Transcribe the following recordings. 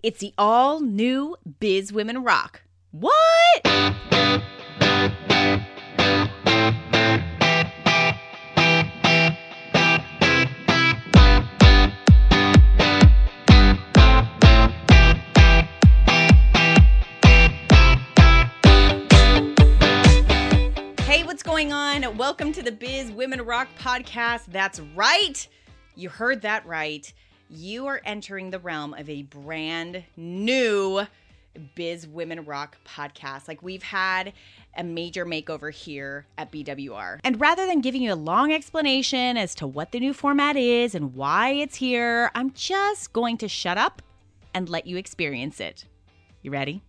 It's the all new Biz Women Rock. What? Hey, what's going on? Welcome to the Biz Women Rock podcast. That's right. You heard that right. You are entering the realm of a brand new Biz Women Rock podcast. Like we've had a major makeover here at BWR. And rather than giving you a long explanation as to what the new format is and why it's here, I'm just going to shut up and let you experience it. You ready?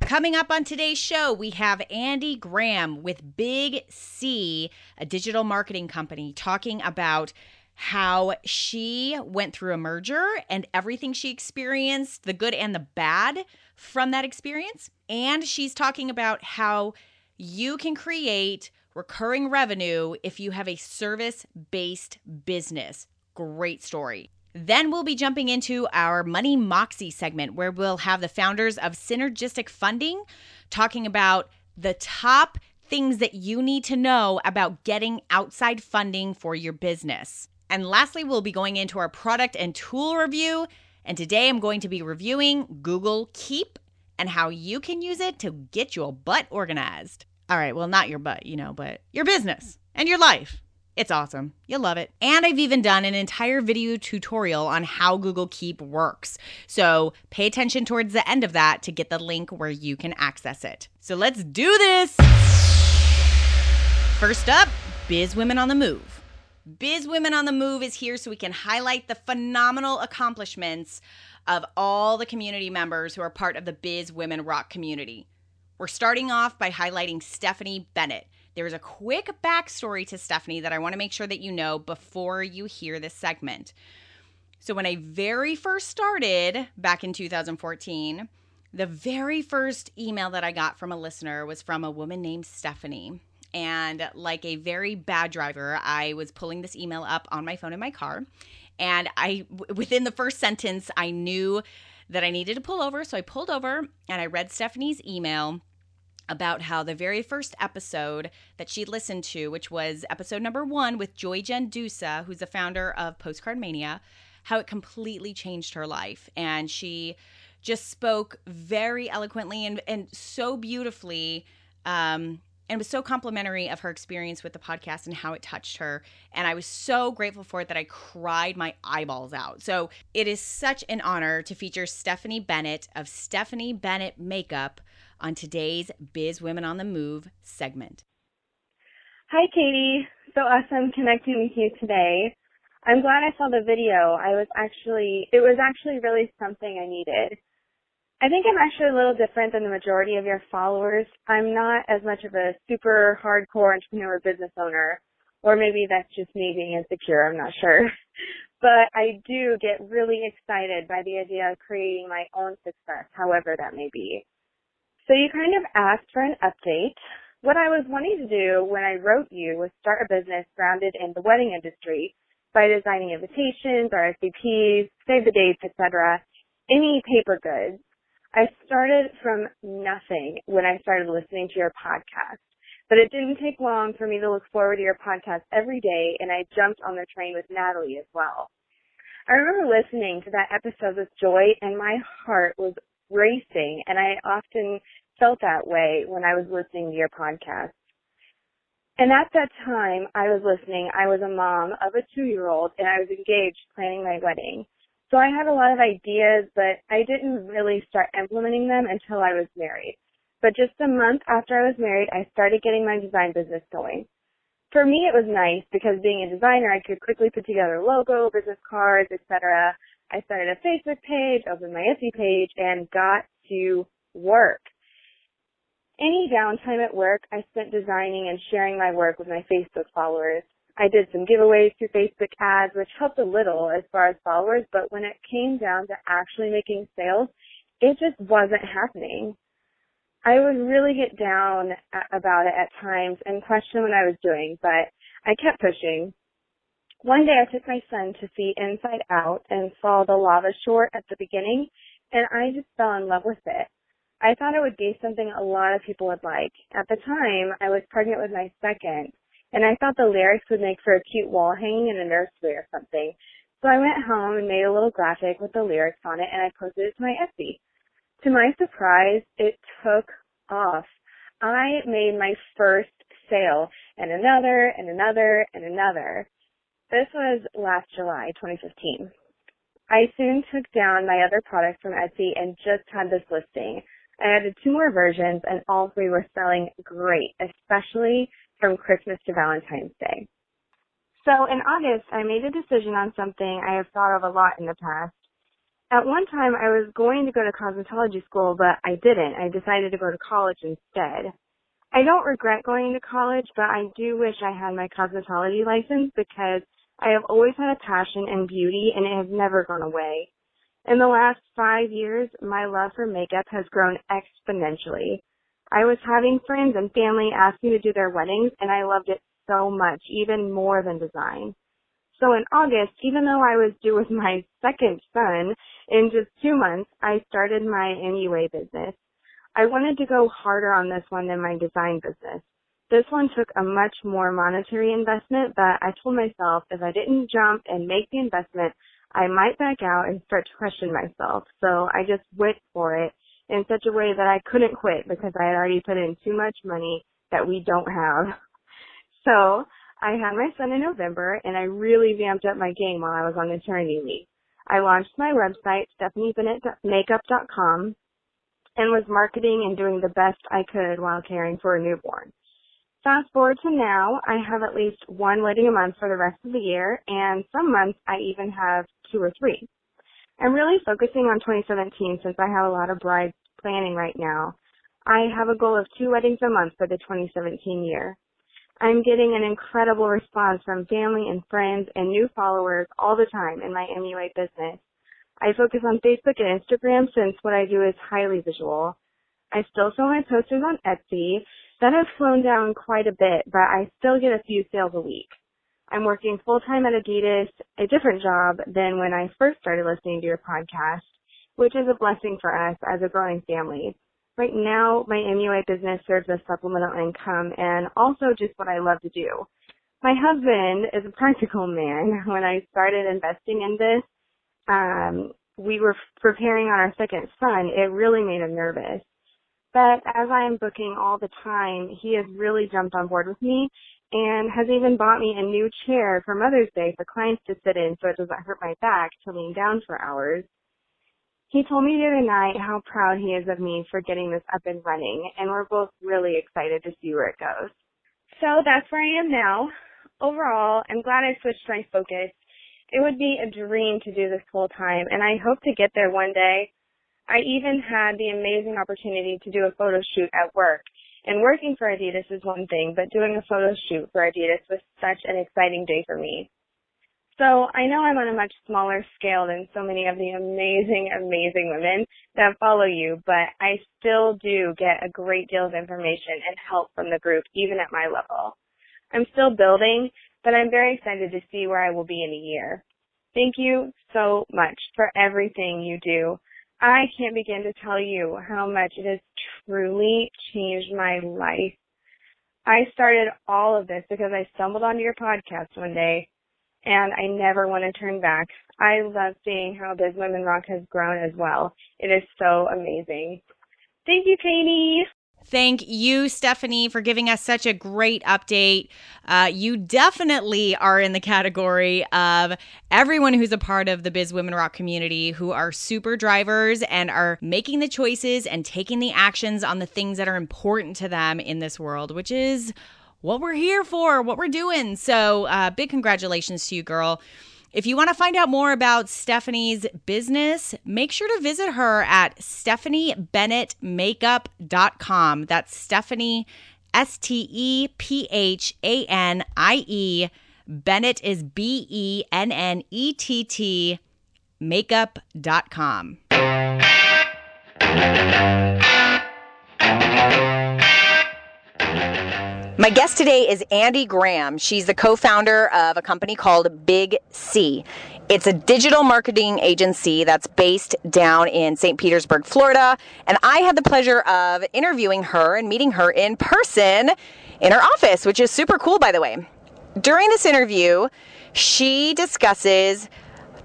Coming up on today's show, we have Andi Graham with Big Sea, a digital marketing company, talking about how she went through a merger and everything she experienced, the good and the bad from that experience. And she's talking about how you can create recurring revenue if you have a service based business. Great story. Then we'll be jumping into our Money Moxie segment where we'll have the founders of Synergistic Funding talking about the top things that you need to know about getting outside funding for your business. And lastly, we'll be going into our product and tool review. And today I'm going to be reviewing Google Keep and how you can use it to get your butt organized. All right, well, not your butt, you know, but your business and your life. It's awesome. You'll love it. And I've even done an entire video tutorial on how Google Keep works. So pay attention towards the end of that to get the link where you can access it. So let's do this. First up, Biz Women on the Move. Biz Women on the Move is here so we can highlight the phenomenal accomplishments of all the community members who are part of the Biz Women Rock community. We're starting off by highlighting Stephanie Bennett. There's a quick backstory to Stephanie that I want to make sure that you know before you hear this segment. So, when I very first started back in 2014, the very first email that I got from a listener was from a woman named Stephanie. And like a very bad driver, I was pulling this email up on my phone in my car. And I, within the first sentence, I knew that I needed to pull over. So I pulled over and I read Stephanie's email about how the very first episode that she listened to, which was episode number one with Joy Gendusa, who's the founder of PostcardMania, how it completely changed her life. And she just spoke very eloquently and, and so beautifully um, and was so complimentary of her experience with the podcast and how it touched her. And I was so grateful for it that I cried my eyeballs out. So it is such an honor to feature Stephanie Bennett of Stephanie Bennett Makeup on today's Biz Women on the Move segment. Hi, Katie. So awesome connecting with you today. I'm glad I saw the video. I was actually, it was actually really something I needed. I think I'm actually a little different than the majority of your followers. I'm not as much of a super hardcore entrepreneur business owner, or maybe that's just me being insecure, I'm not sure. But I do get really excited by the idea of creating my own success, however that may be. So you kind of asked for an update. What I was wanting to do when I wrote you was start a business grounded in the wedding industry by designing invitations, RSVPs, save the dates, etc., any paper goods I started from nothing when I started listening to your podcast. But it didn't take long for me to look forward to your podcast every day and I jumped on the train with Natalie as well. I remember listening to that episode with Joy and my heart was racing and I often felt that way when I was listening to your podcast. And at that time I was listening, I was a mom of a two year old and I was engaged planning my wedding. So I had a lot of ideas, but I didn't really start implementing them until I was married. But just a month after I was married, I started getting my design business going. For me, it was nice because being a designer, I could quickly put together logo, business cards, etc. I started a Facebook page, opened my Etsy page, and got to work. Any downtime at work, I spent designing and sharing my work with my Facebook followers. I did some giveaways through Facebook ads, which helped a little as far as followers, but when it came down to actually making sales, it just wasn't happening. I would really get down about it at times and question what I was doing, but I kept pushing. One day I took my son to see Inside Out and saw the lava short at the beginning and I just fell in love with it. I thought it would be something a lot of people would like. At the time, I was pregnant with my second and I thought the lyrics would make for a cute wall hanging in a nursery or something. So I went home and made a little graphic with the lyrics on it and I posted it to my Etsy. To my surprise, it took off. I made my first sale and another and another and another. This was last July 2015. I soon took down my other products from Etsy and just had this listing. I added two more versions and all three were selling great, especially from Christmas to Valentine's Day. So in August, I made a decision on something I have thought of a lot in the past. At one time, I was going to go to cosmetology school, but I didn't. I decided to go to college instead. I don't regret going to college, but I do wish I had my cosmetology license because I have always had a passion in beauty and it has never gone away. In the last five years, my love for makeup has grown exponentially. I was having friends and family ask me to do their weddings and I loved it so much, even more than design. So in August, even though I was due with my second son in just two months, I started my MUA business. I wanted to go harder on this one than my design business. This one took a much more monetary investment, but I told myself if I didn't jump and make the investment, I might back out and start to question myself. So I just went for it in such a way that I couldn't quit because I had already put in too much money that we don't have. So I had my son in November and I really vamped up my game while I was on maternity leave. I launched my website, StephanieBennettMakeup.com, and was marketing and doing the best I could while caring for a newborn. Fast forward to now, I have at least one wedding a month for the rest of the year, and some months I even have two or three. I'm really focusing on 2017 since I have a lot of brides planning right now. I have a goal of two weddings a month for the 2017 year. I'm getting an incredible response from family and friends and new followers all the time in my MUA business. I focus on Facebook and Instagram since what I do is highly visual. I still sell my posters on Etsy. That has slowed down quite a bit, but I still get a few sales a week. I'm working full time at Adidas, a different job than when I first started listening to your podcast, which is a blessing for us as a growing family. Right now, my MUA business serves as supplemental income and also just what I love to do. My husband is a practical man. When I started investing in this, um, we were preparing on our second son. It really made him nervous. But as I am booking all the time, he has really jumped on board with me and has even bought me a new chair for Mother's Day for clients to sit in so it doesn't hurt my back to lean down for hours. He told me the other night how proud he is of me for getting this up and running, and we're both really excited to see where it goes. So that's where I am now. Overall, I'm glad I switched my focus. It would be a dream to do this full time, and I hope to get there one day. I even had the amazing opportunity to do a photo shoot at work. And working for Adidas is one thing, but doing a photo shoot for Adidas was such an exciting day for me. So I know I'm on a much smaller scale than so many of the amazing, amazing women that follow you, but I still do get a great deal of information and help from the group, even at my level. I'm still building, but I'm very excited to see where I will be in a year. Thank you so much for everything you do. I can't begin to tell you how much it has truly changed my life. I started all of this because I stumbled onto your podcast one day and I never want to turn back. I love seeing how Biz Women Rock has grown as well. It is so amazing. Thank you, Katie. Thank you, Stephanie, for giving us such a great update. Uh, you definitely are in the category of everyone who's a part of the Biz Women Rock community who are super drivers and are making the choices and taking the actions on the things that are important to them in this world, which is what we're here for, what we're doing. So, uh, big congratulations to you, girl. If you want to find out more about Stephanie's business, make sure to visit her at stephaniebennettmakeup.com. That's Stephanie, S T E P H A N I E. Bennett is B E N N E T T makeup.com. My guest today is Andi Graham. She's the co founder of a company called Big Sea. It's a digital marketing agency that's based down in St. Petersburg, Florida. And I had the pleasure of interviewing her and meeting her in person in her office, which is super cool, by the way. During this interview, she discusses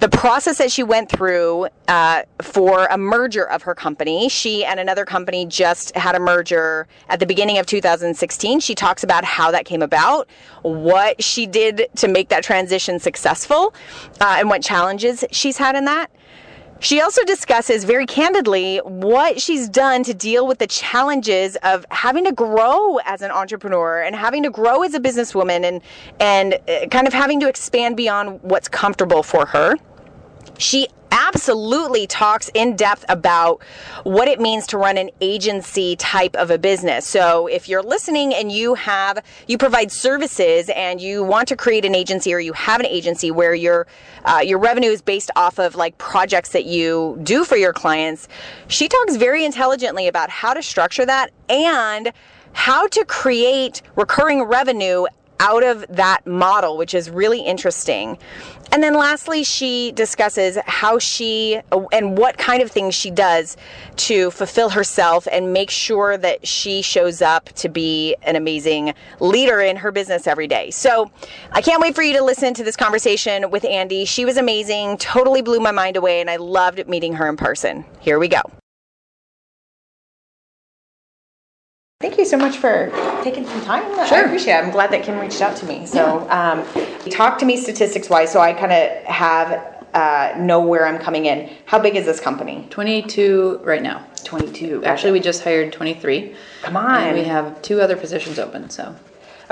the process that she went through uh, for a merger of her company. She and another company just had a merger at the beginning of 2016. She talks about how that came about, what she did to make that transition successful, uh, and what challenges she's had in that. She also discusses very candidly what she's done to deal with the challenges of having to grow as an entrepreneur and having to grow as a businesswoman and and uh, kind of having to expand beyond what's comfortable for her. She absolutely talks in depth about what it means to run an agency type of a business. So if you're listening and you have you provide services and you want to create an agency or you have an agency where your uh, your revenue is based off of like projects that you do for your clients, she talks very intelligently about how to structure that and how to create recurring revenue out of that model, which is really interesting. And then lastly, she discusses how she and what kind of things she does to fulfill herself and make sure that she shows up to be an amazing leader in her business every day. So I can't wait for you to listen to this conversation with Andi. She was amazing, totally blew my mind away, and I loved meeting her in person. Here we go. Thank you so much for taking some time. Sure. I appreciate it. I'm glad that Kim reached out to me. So, um, talk to me statistics wise, so I kind of have uh, know where I'm coming in. How big is this company? 22 right now. 22. Actually, we just hired 23. Come on. And we have two other positions open. So.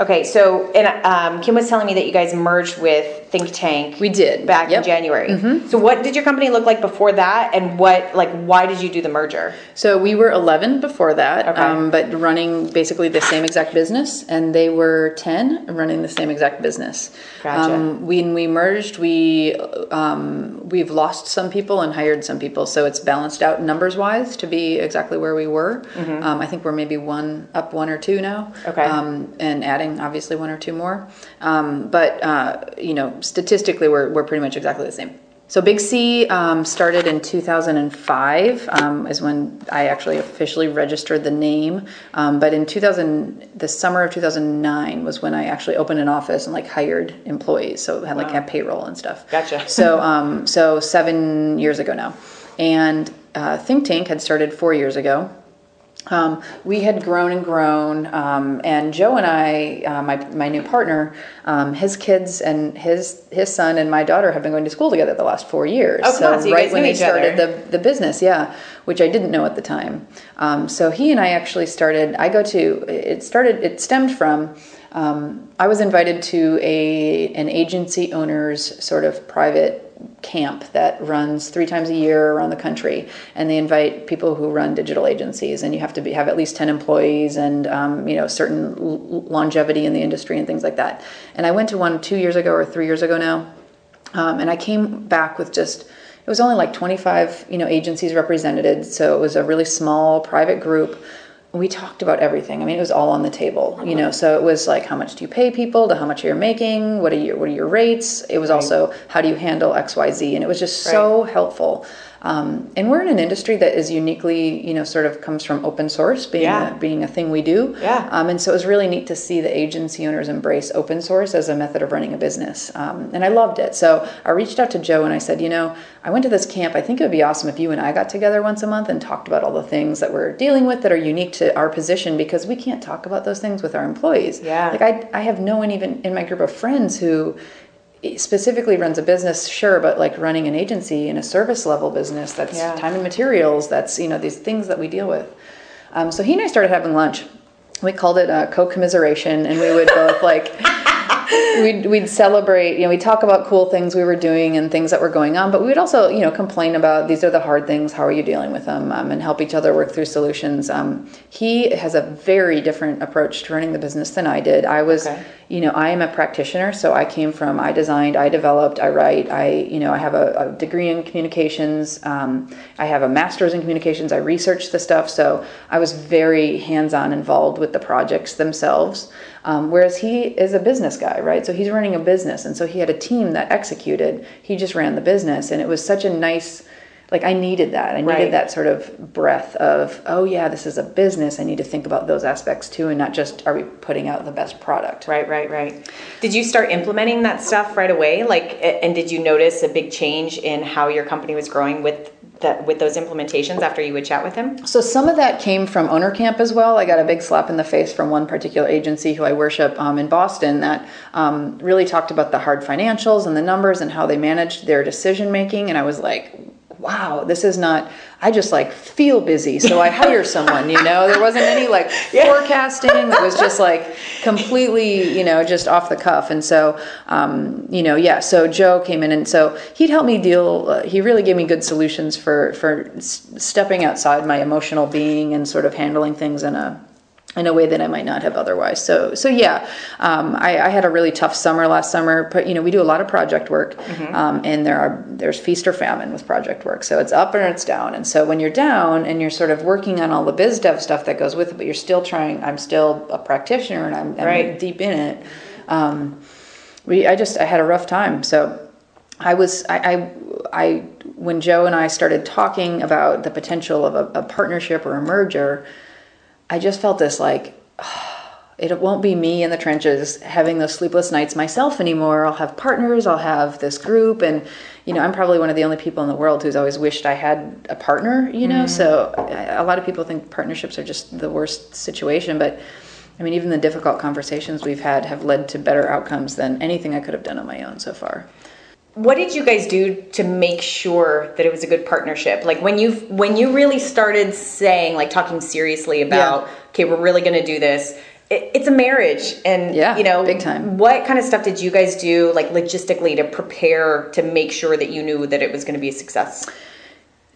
Okay, so and um, Kim was telling me that you guys merged with Think Tank. We did back yep. in January. Mm-hmm. So what did your company look like before that, and what like why did you do the merger? So we were 11 before that, okay. um, but running basically the same exact business, and they were 10 running the same exact business. Gotcha. Um, when we merged, we um, we've lost some people and hired some people, so it's balanced out numbers wise to be exactly where we were. Mm-hmm. Um, I think we're maybe one up one or two now. Okay. Um, and adding obviously one or two more. Um, but uh, you know, statistically, we're we're pretty much exactly the same. So Big Sea um, started in 2005 um, is when I actually officially registered the name. Um, but in 2000, the summer of 2009 was when I actually opened an office and like hired employees. So had like wow. had payroll and stuff. Gotcha. so um, so seven years ago now, and uh, Think Tank had started four years ago. Um, we had grown and grown, um, and Joe and I, uh, my my new partner, um, his kids and his his son and my daughter have been going to school together the last four years. Oh, so, so right when they started the the business, yeah, which I didn't know at the time. Um, so he and I actually started. I go to it started. It stemmed from. Um, I was invited to a an agency owner's sort of private camp that runs three times a year around the country, and they invite people who run digital agencies, and you have to be, have at least ten employees and um, you know certain longevity in the industry and things like that. And I went to one two years ago or three years ago now, um, and I came back with just it was only like 25 you know agencies represented, so it was a really small private group we talked about everything. I mean, it was all on the table, you uh-huh. know. So it was like, how much do you pay people? To how much are you're making? What are your what are your rates? It was also how do you handle X, Y, Z, and it was just so helpful. Um, and we're in an industry that is uniquely, you know, sort of comes from open source being yeah. a, being a thing we do. Yeah. Um, and so it was really neat to see the agency owners embrace open source as a method of running a business. Um, and I loved it. So I reached out to Joe and I said, you know, I went to this camp. I think it would be awesome if you and I got together once a month and talked about all the things that we're dealing with that are unique to our position because we can't talk about those things with our employees. Yeah. Like I, I have no one even in my group of friends who specifically runs a business sure but like running an agency in a service level business that's yeah. time and materials that's you know these things that we deal with um, so he and i started having lunch we called it a co-commiseration and we would both like we'd, we'd celebrate, you know, we'd talk about cool things we were doing and things that were going on, but we would also, you know, complain about these are the hard things, how are you dealing with them, um, and help each other work through solutions. Um, he has a very different approach to running the business than I did. I was, okay. you know, I am a practitioner, so I came from, I designed, I developed, I write, I, you know, I have a, a degree in communications, um, I have a master's in communications, I research the stuff, so I was very hands on involved with the projects themselves. Um, whereas he is a business guy, right? So he's running a business, and so he had a team that executed, he just ran the business, and it was such a nice, like I needed that. I needed Right. that sort of breath of, oh yeah, this is a business. I need to think about those aspects too, and not just are we putting out the best product. Right, right, right. Did you start implementing that stuff right away? Like, and did you notice a big change in how your company was growing with that with those implementations after you would chat with him? So some of that came from owner camp as well. I got a big slap in the face from one particular agency who I worship um, in Boston that um, really talked about the hard financials and the numbers and how they managed their decision making, and I was like. Wow, this is not. I just like feel busy, so I hire someone. You know, there wasn't any like forecasting. It was just like completely, you know, just off the cuff. And so, um, you know, yeah. So Joe came in, and so he'd help me deal. Uh, he really gave me good solutions for for s- stepping outside my emotional being and sort of handling things in a in a way that I might not have otherwise. So, so yeah, um, I, I had a really tough summer last summer. But you know, we do a lot of project work, um, and there are there's feast or famine with project work. So it's up and it's down. And so when you're down and you're sort of working on all the biz dev stuff that goes with it, but you're still trying. I'm still a practitioner, and I'm, I'm Right. deep in it. Um, we, I just I had a rough time. So I was I, I I when Joe and I started talking about the potential of a, a partnership or a merger, I just felt this like it won't be me in the trenches having those sleepless nights myself anymore. I'll have partners, I'll have this group and you know, I'm probably one of the only people in the world who's always wished I had a partner, you know. Mm-hmm. So a a lot of people think partnerships are just the worst situation, but I mean, even the difficult conversations we've had have led to better outcomes than anything I could have done on my own so far. What did you guys do to make sure that it was a good partnership? Like when you when you really started saying like talking seriously about Yeah. okay, we're really going to do this. It, it's a marriage, and Yeah, you know, big time. What kind of stuff did you guys do, like logistically, to prepare to make sure that you knew that it was going to be a success?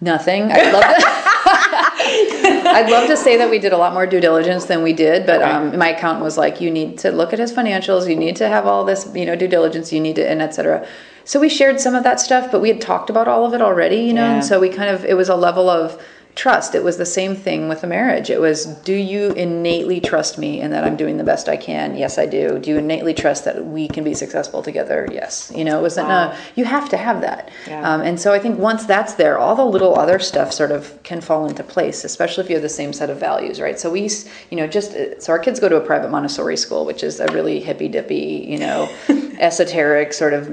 Nothing. I'd love to. I'd love to say that we did a lot more due diligence than we did, but Okay. um, my accountant was like, "You need to look at his financials. You need to have all this, you know, due diligence. You need to, and etc." So we shared some of that stuff, but we had talked about all of it already, you know, Yeah. and so we kind of it was a level of trust. It was the same thing with the marriage. It was, do you innately trust me and that I'm doing the best I can? Yes, I do. Do you innately trust that we can be successful together? Yes. You know, it wasn't Wow. a, you have to have that. Yeah. Um, and so I think once that's there, all the little other stuff sort of can fall into place, especially if you have the same set of values, right? So we, you know, just so our kids go to a private Montessori school, which is a really hippy dippy, you know, esoteric sort of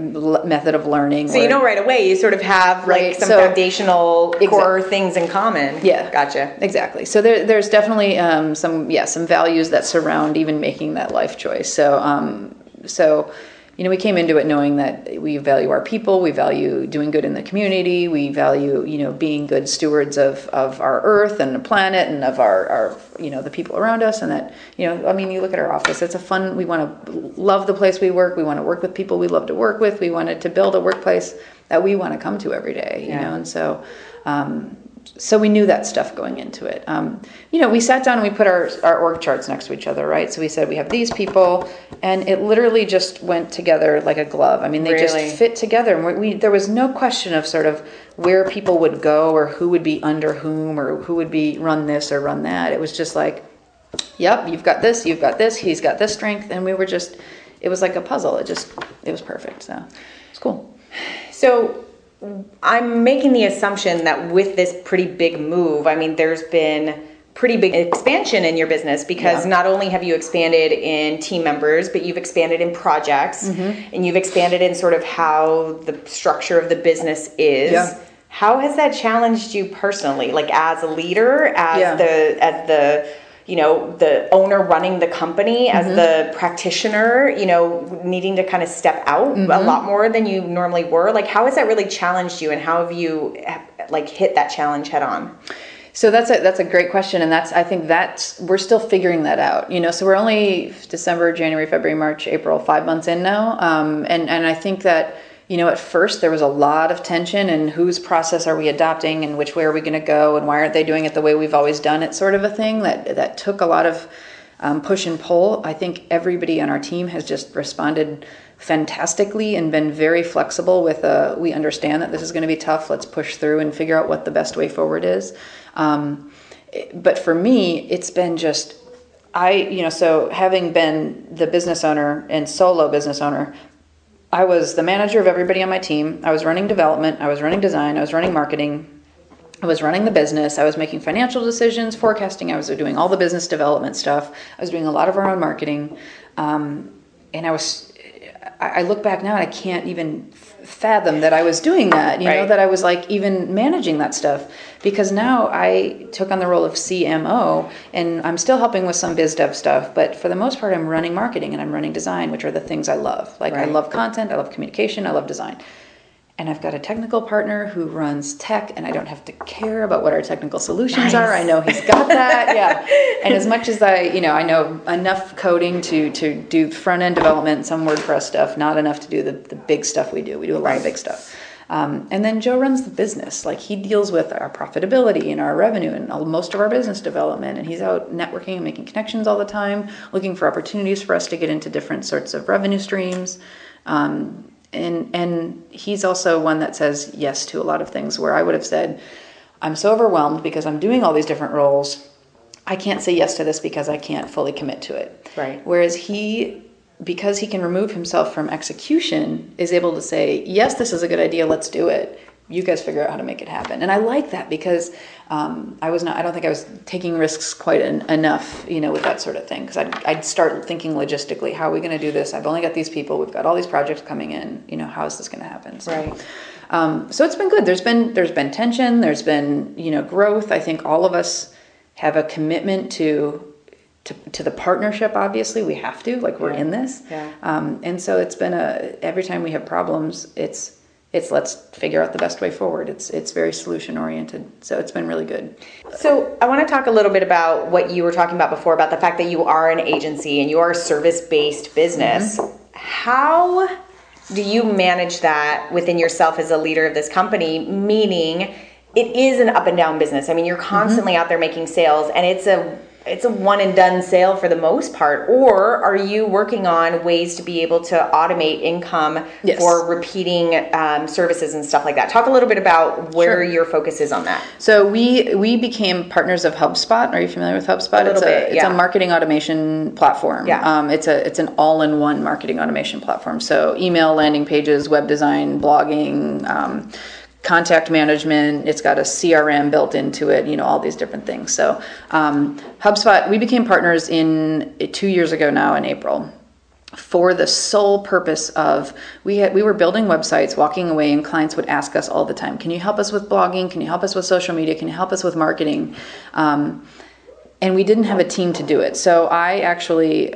method of learning. So you know right away you sort of have like Right, some so- foundational core things in common. Yeah. Gotcha. Exactly. So there, there's definitely um, some, yeah, some values that surround even making that life choice. So, um, so, you know, we came into it knowing that we value our people, we value doing good in the community, we value, you know, being good stewards of, of our earth and the planet and of our, our, you know, the people around us. And that, you know, I mean, you look at our office, it's a fun, we want to love the place we work, we want to work with people we love to work with, we wanted to build a workplace that we want to come to every day, you Yeah. know, and so, um, so we knew that stuff going into it. Um, you know, we sat down and we put our, our org charts next to each other, right? So we said we have these people, and it literally just went together like a glove. I mean, they Really? just fit together, and we, we there was no question of sort of where people would go or who would be under whom or who would be run this or run that. It was just like, yep, you've got this, you've got this, he's got this strength, and we were just, it was like a puzzle. It just, it was perfect. So it's cool. So I'm making the assumption that with this pretty big move, I mean, there's been pretty big expansion in your business because Yeah. not only have you expanded in team members, but you've expanded in projects Mm-hmm. and you've expanded in sort of how the structure of the business is. Yeah. How has that challenged you personally, like as a leader, as Yeah. the as the you know the owner running the company, as Mm-hmm. the practitioner, you know, needing to kind of step out Mm-hmm. a lot more than you normally were? Like, how has that really challenged you, and how have you like hit that challenge head on? So that's a that's a great question, and that's I think that's we're still figuring that out. You know, so we're only December, January, February, March, April, five months in now, um, and and I think that you know at first there was a lot of tension and whose process are we adopting and which way are we going to go and why aren't they doing it the way we've always done it, sort of a thing that that took a lot of um, push and pull. I think everybody on our team has just responded fantastically and been very flexible with uh, we understand that this is going to be tough let's push through and figure out what the best way forward is um, but for me it's been just i you know so having been the business owner and solo business owner i was the manager of everybody on my team i was running development i was running design i was running marketing I was running the business. I was making financial decisions, forecasting. I was doing all the business development stuff. I was doing a lot of our own marketing. Um, and I was I look back now and I can't even fathom that I was doing that, you right. know, that I was like even managing that stuff. Because now I took on the role of CMO and I'm still helping with some biz dev stuff, but for the most part, I'm running marketing and I'm running design, which are the things I love. Like right. I love content, I love communication, I love design and I've got a technical partner who runs tech, and I don't have to care about what our technical solutions nice. are. I know he's got that, yeah. And as much as I, you know, I know enough coding to to do front end development, some WordPress stuff, not enough to do the, the big stuff we do. We do a lot of big stuff. Um, and then Joe runs the business. Like he deals with our profitability and our revenue and all, most of our business development. And he's out networking and making connections all the time, looking for opportunities for us to get into different sorts of revenue streams. Um, and and he's also one that says yes to a lot of things where I would have said, I'm so overwhelmed because I'm doing all these different roles. I can't say yes to this because I can't fully commit to it. Right. Whereas he because he can remove himself from execution is able to say, yes, this is a good idea, let's do it you guys figure out how to make it happen. And I like that because um, I was not, I don't think I was taking risks quite en- enough, you know, with that sort of thing. Because I'd, I'd start thinking logistically, how are we going to do this? I've only got these people, we've got all these projects coming in, you know, how is this going to happen? So, right. Um, so it's been good. There's been, there's been tension, there's been, you know, growth. I think all of us have a commitment to to, to the partnership obviously we have to like we're yeah. in this yeah. um, and so it's been a every time we have problems it's it's let's figure out the best way forward. It's it's very solution oriented. So it's been really good. So I want to talk a little bit about what you were talking about before about the fact that you are an agency and you are a service based business. Mm-hmm. How do you manage that within yourself as a leader of this company? Meaning, it is an up and down business. I mean, you're constantly mm-hmm. out there making sales, and it's a it's a one and done sale for the most part or are you working on ways to be able to automate income yes. for repeating um, services and stuff like that? Talk a little bit about where sure. your focus is on that. So we we became partners of HubSpot. Are you familiar with HubSpot? A it's a it's a marketing automation platform. Yeah. Um, it's a it's an all-in-one marketing automation platform. So email landing pages web design blogging um, contact management. It's got a CRM built into it. You know all these different things. So um, HubSpot, we became partners in two years ago now in April for the sole purpose of we had we were building websites walking away and clients would ask us all the time can you help us with blogging can you help us with social media can you help us with marketing um, and we didn't have a team to do it so i actually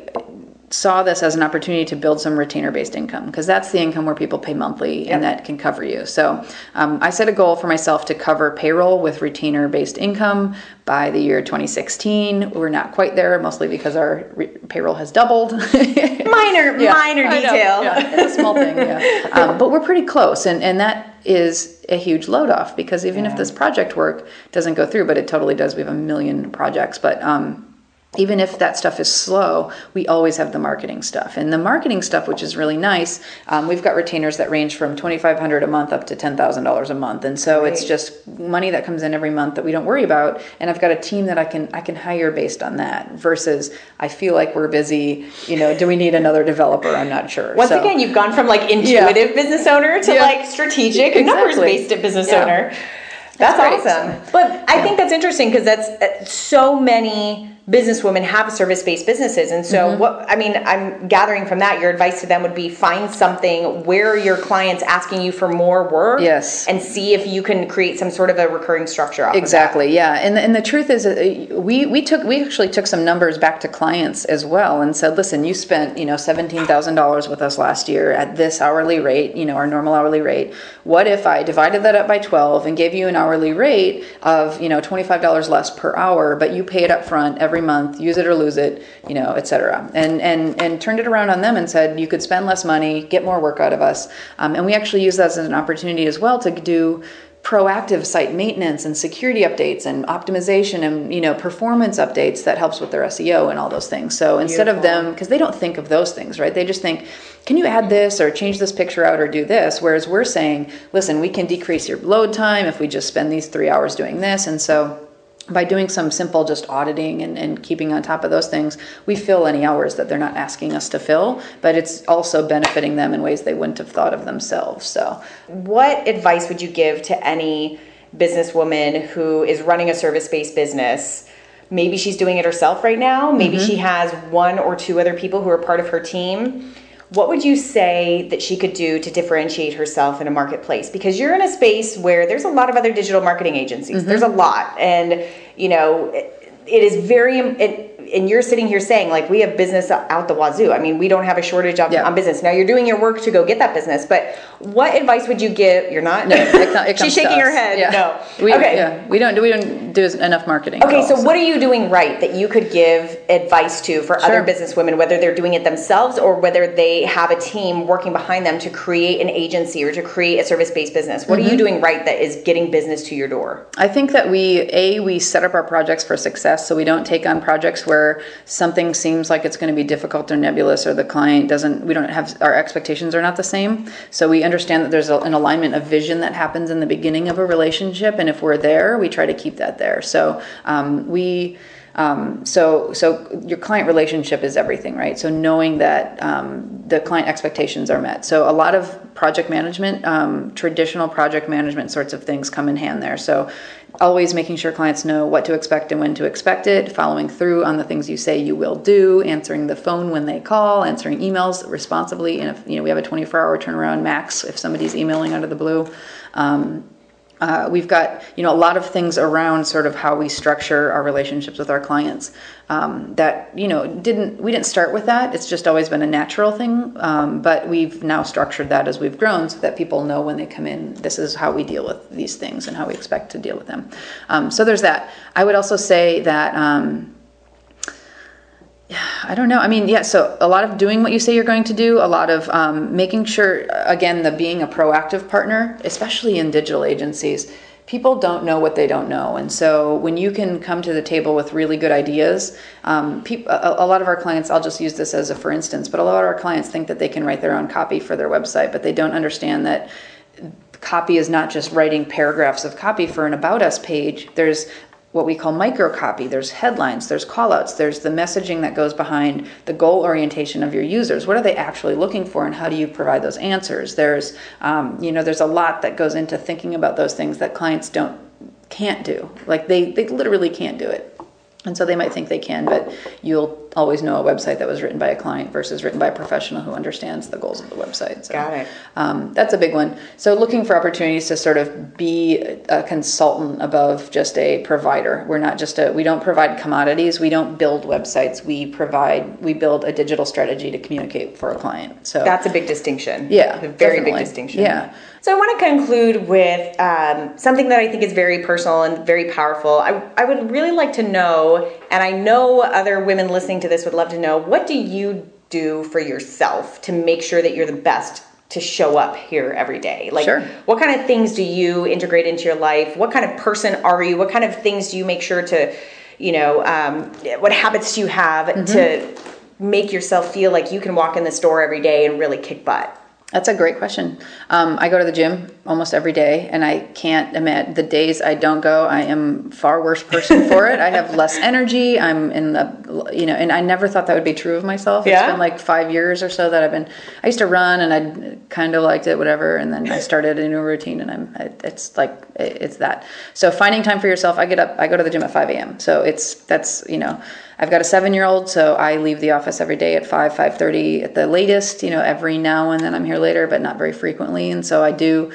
saw this as an opportunity to build some retainer based income because that's the income where people pay monthly yep. and that can cover you. So um, I set a goal for myself to cover payroll with retainer based income by the year 2016. We're not quite there, mostly because our re- payroll has doubled. minor, yeah, minor detail. Yeah, it's a small thing. Yeah. Um, but we're pretty close, and and that is a huge load off because even yeah. if this project work doesn't go through, but it totally does. We have a million projects, but um, even if that stuff is slow, we always have the marketing stuff. And the marketing stuff, which is really nice, um, we've got retainers that range from twenty five hundred a month up to ten thousand dollars a month. And so right. it's just money that comes in every month that we don't worry about. And I've got a team that I can I can hire based on that. Versus I feel like we're busy. You know, do we need another developer? I'm not sure. Once so, again, you've gone from like intuitive yeah. business owner to yeah. like strategic exactly. numbers based business yeah. owner. That's, that's awesome. But I think that's interesting because that's uh, so many businesswomen have service-based businesses. And so mm-hmm. what i mean i'm gathering from that your advice to them would be find something where your clients asking you for more work yes. and see if you can create some sort of a recurring structure exactly yeah. And, and the truth is uh, we we took we actually took some numbers back to clients as well and said listen you spent you know $17000 with us last year at this hourly rate you know our normal hourly rate. What if i divided that up by 12 and gave you an hourly rate of you know $25 less per hour but you pay it up front every every month, use it or lose it, you know, etc. And and and turned it around on them and said you could spend less money, get more work out of us. Um, and we actually use that as an opportunity as well to do proactive site maintenance and security updates and optimization and you know performance updates that helps with their SEO and all those things. So instead of them because they don't think of those things, right? They just think, can you add this or change this picture out or do this? Whereas we're saying, listen, we can decrease your load time if we just spend these 3 hours doing this and so by doing some simple just auditing and, and keeping on top of those things, we fill any hours that they're not asking us to fill, but it's also benefiting them in ways they wouldn't have thought of themselves. So, what advice would you give to any businesswoman who is running a service based business? Maybe she's doing it herself right now, maybe mm-hmm. she has one or two other people who are part of her team what would you say that she could do to differentiate herself in a marketplace because you're in a space where there's a lot of other digital marketing agencies mm-hmm. there's a lot and you know it, it is very it, and you're sitting here saying like we have business out the wazoo. I mean, we don't have a shortage of, on business. Now you're doing your work to go get that business, but what advice would you give? You're not. No, it, it she's shaking her head. Yeah. No. We, okay. Yeah, we don't. We don't do enough marketing. Okay, all, so, so, what are you doing right that you could give advice to for sure. other business women, whether they're doing it themselves or whether they have a team working behind them to create an agency or to create a service-based business? What mm-hmm. are you mm-hmm. doing right that is getting business to your door? I think that we a we set up our projects for success, so we don't take on projects where something something seems like it's going to be difficult or nebulous or the client doesn't we don't have our expectations are not the same so we understand that there's a, an alignment of vision that happens in the beginning of a relationship and if we're there we try to keep that there so um, we um, so, so your client relationship is everything, right? So knowing that um, the client expectations are met. So a lot of project management, um, traditional project management sorts of things come in hand there. So always making sure clients know what to expect and when to expect it, following through on the things you say you will do, answering the phone when they call, answering emails responsibly. And if you know we have a 24-hour turnaround max if somebody's emailing out of the blue. Um, uh, we've got you know a lot of things around sort of how we structure our relationships with our clients um, that you know didn't we didn't start with that. It's just always been a natural thing um, but we've now structured that as we've grown so that people know when they come in this is how we deal with these things and how we expect to deal with them. Um, so there's that. I would also say that um, I don't know. I mean, yeah. So a lot of doing what you say you're going to do. A lot of um, making sure, again, the being a proactive partner, especially in digital agencies. People don't know what they don't know, and so when you can come to the table with really good ideas, um, people, a, a lot of our clients. I'll just use this as a for instance, but a lot of our clients think that they can write their own copy for their website, but they don't understand that copy is not just writing paragraphs of copy for an about us page. There's what we call microcopy. There's headlines, there's callouts, there's the messaging that goes behind the goal orientation of your users. What are they actually looking for, and how do you provide those answers? There's, um, you know, there's a lot that goes into thinking about those things that clients don't can't do. Like they they literally can't do it. And so they might think they can, but you'll always know a website that was written by a client versus written by a professional who understands the goals of the website. So, Got it. Um, that's a big one. So looking for opportunities to sort of be a consultant above just a provider. We're not just a we don't provide commodities. We don't build websites. We provide we build a digital strategy to communicate for a client. So that's a big distinction. Yeah, a very definitely. big distinction. Yeah. So I want to conclude with um, something that I think is very personal and very powerful. I, I would really like to know, and I know other women listening to this would love to know, what do you do for yourself to make sure that you're the best to show up here every day? Like, sure. what kind of things do you integrate into your life? What kind of person are you? What kind of things do you make sure to, you know, um, what habits do you have mm-hmm. to make yourself feel like you can walk in the store every day and really kick butt? That's a great question. Um, I go to the gym almost every day, and I can't imagine the days I don't go. I am far worse person for it. I have less energy. I'm in the, you know, and I never thought that would be true of myself. Yeah? It's been like five years or so that I've been. I used to run, and I kind of liked it, whatever. And then I started a new routine, and I'm. It's like it's that. So finding time for yourself. I get up. I go to the gym at five a.m. So it's that's you know I've got a seven year old, so I leave the office every day at five, five thirty at the latest. You know, every now and then I'm here later, but not very frequently. And so I do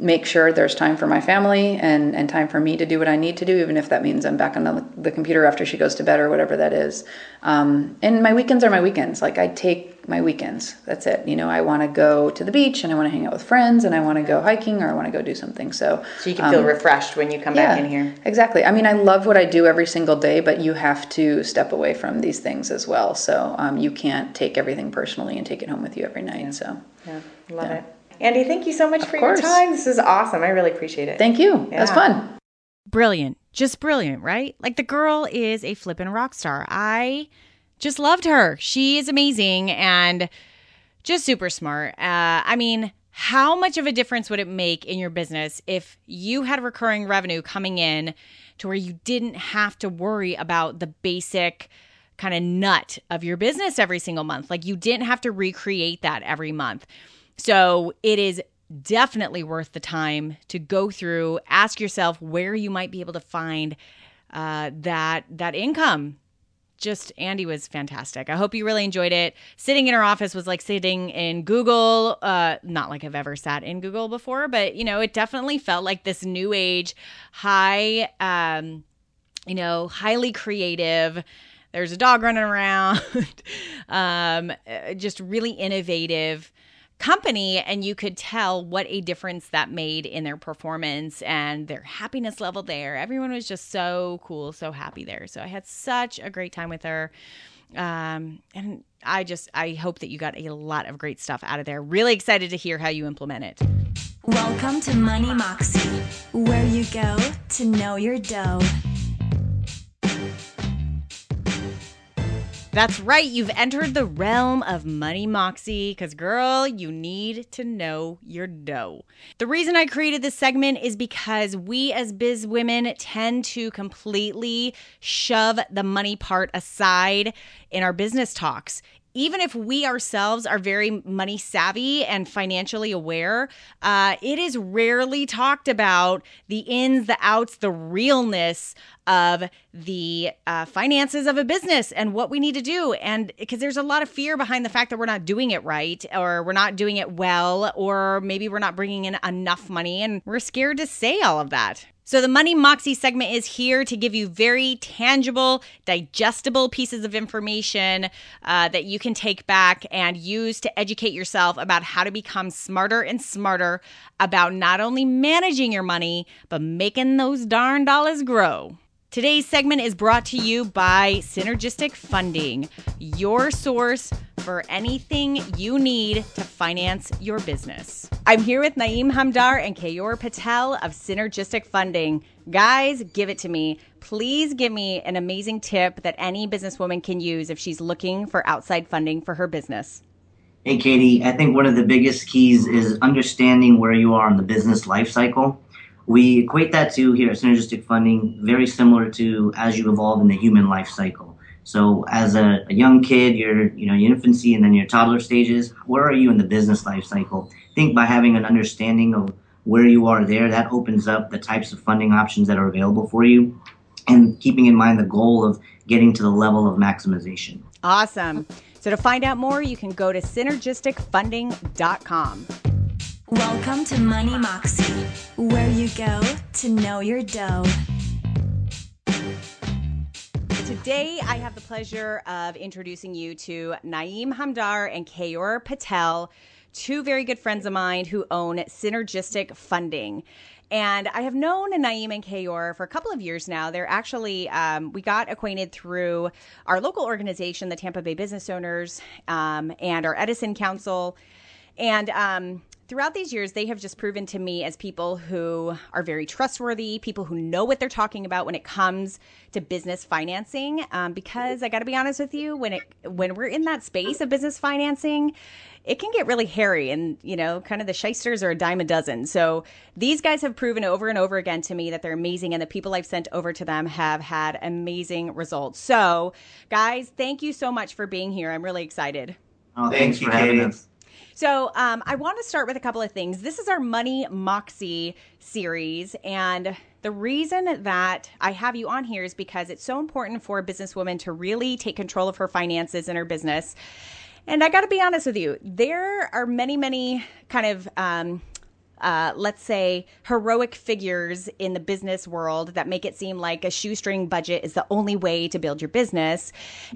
make sure there's time for my family and, and time for me to do what I need to do, even if that means I'm back on the, the computer after she goes to bed or whatever that is. Um, and my weekends are my weekends. Like I take my weekends. That's it. You know, I want to go to the beach and I want to hang out with friends and I want to go hiking or I want to go do something. So, so you can um, feel refreshed when you come yeah, back in here. Exactly. I mean, I love what I do every single day, but you have to step away from these things as well. So um, you can't take everything personally and take it home with you every night. Yeah. So yeah, love yeah. it. Andi, thank you so much Of for course. your time. This is awesome. I really appreciate it. Thank you. That's Yeah. fun. brilliant just brilliant right like the girl is a flippin' rock star i just loved her she is amazing and just super smart uh, i mean how much of a difference would it make in your business if you had recurring revenue coming in to where you didn't have to worry about the basic kind of nut of your business every single month like you didn't have to recreate that every month so it is definitely worth the time to go through, ask yourself where you might be able to find uh, that that income. Just Andi was fantastic. I hope you really enjoyed it. Sitting in her office was like sitting in Google. Uh, not like I've ever sat in Google before, but you know, it definitely felt like this new age, high, um, you know, highly creative. There's a dog running around, um, uh, just really innovative company and you could tell what a difference that made in their performance and their happiness level there. Everyone was just so cool, so happy there. So I had such a great time with her. Um, and I just I hope that you got a lot of great stuff out of there. Really excited to hear how you implement it. Welcome to Money Moxie, where you go to know your dough. That's right, you've entered the realm of Money Moxie because, girl, you need to know your dough. The reason I created this segment is because we as biz women tend to completely shove the money part aside in our business talks. Even if we ourselves are very money savvy and financially aware, uh, it is rarely talked about the ins, the outs, the realness of the uh, finances of a business and what we need to do. And because there's a lot of fear behind the fact that we're not doing it right or we're not doing it well, or maybe we're not bringing in enough money and we're scared to say all of that. So, the Money Moxie segment is here to give you very tangible, digestible pieces of information uh, that you can take back and use to educate yourself about how to become smarter and smarter about not only managing your money, but making those darn dollars grow. Today's segment is brought to you by Synergistic Funding, your source for anything you need to finance your business. I'm here with Naeem Hamdar and Kayor Patel of Synergistic Funding. Guys, give it to me. Please give me an amazing tip that any businesswoman can use if she's looking for outside funding for her business. Hey, Katie, I think one of the biggest keys is understanding where you are in the business life cycle. We equate that to here at Synergistic Funding, very similar to as you evolve in the human life cycle. So, as a, a young kid, you're you know your infancy and then your toddler stages. Where are you in the business life cycle? I think by having an understanding of where you are there, that opens up the types of funding options that are available for you, and keeping in mind the goal of getting to the level of maximization. Awesome. So, to find out more, you can go to synergisticfunding.com. Welcome to Money Moxie, where you go to know your dough. Today, I have the pleasure of introducing you to Naeem Hamdar and Kayor Patel, two very good friends of mine who own Synergistic Funding. And I have known Naeem and Kayor for a couple of years now. They're actually, um, we got acquainted through our local organization, the Tampa Bay Business Owners, um, and our Edison Council. And um, throughout these years, they have just proven to me as people who are very trustworthy, people who know what they're talking about when it comes to business financing. Um, because I got to be honest with you, when it when we're in that space of business financing, it can get really hairy, and you know, kind of the shysters are a dime a dozen. So these guys have proven over and over again to me that they're amazing, and the people I've sent over to them have had amazing results. So, guys, thank you so much for being here. I'm really excited. Oh, Thank thanks you, for having us. So, um, I want to start with a couple of things. This is our Money Moxie series. And the reason that I have you on here is because it's so important for a businesswoman to really take control of her finances and her business. And I got to be honest with you, there are many, many kind of um, uh, let's say, heroic figures in the business world that make it seem like a shoestring budget is the only way to build your business.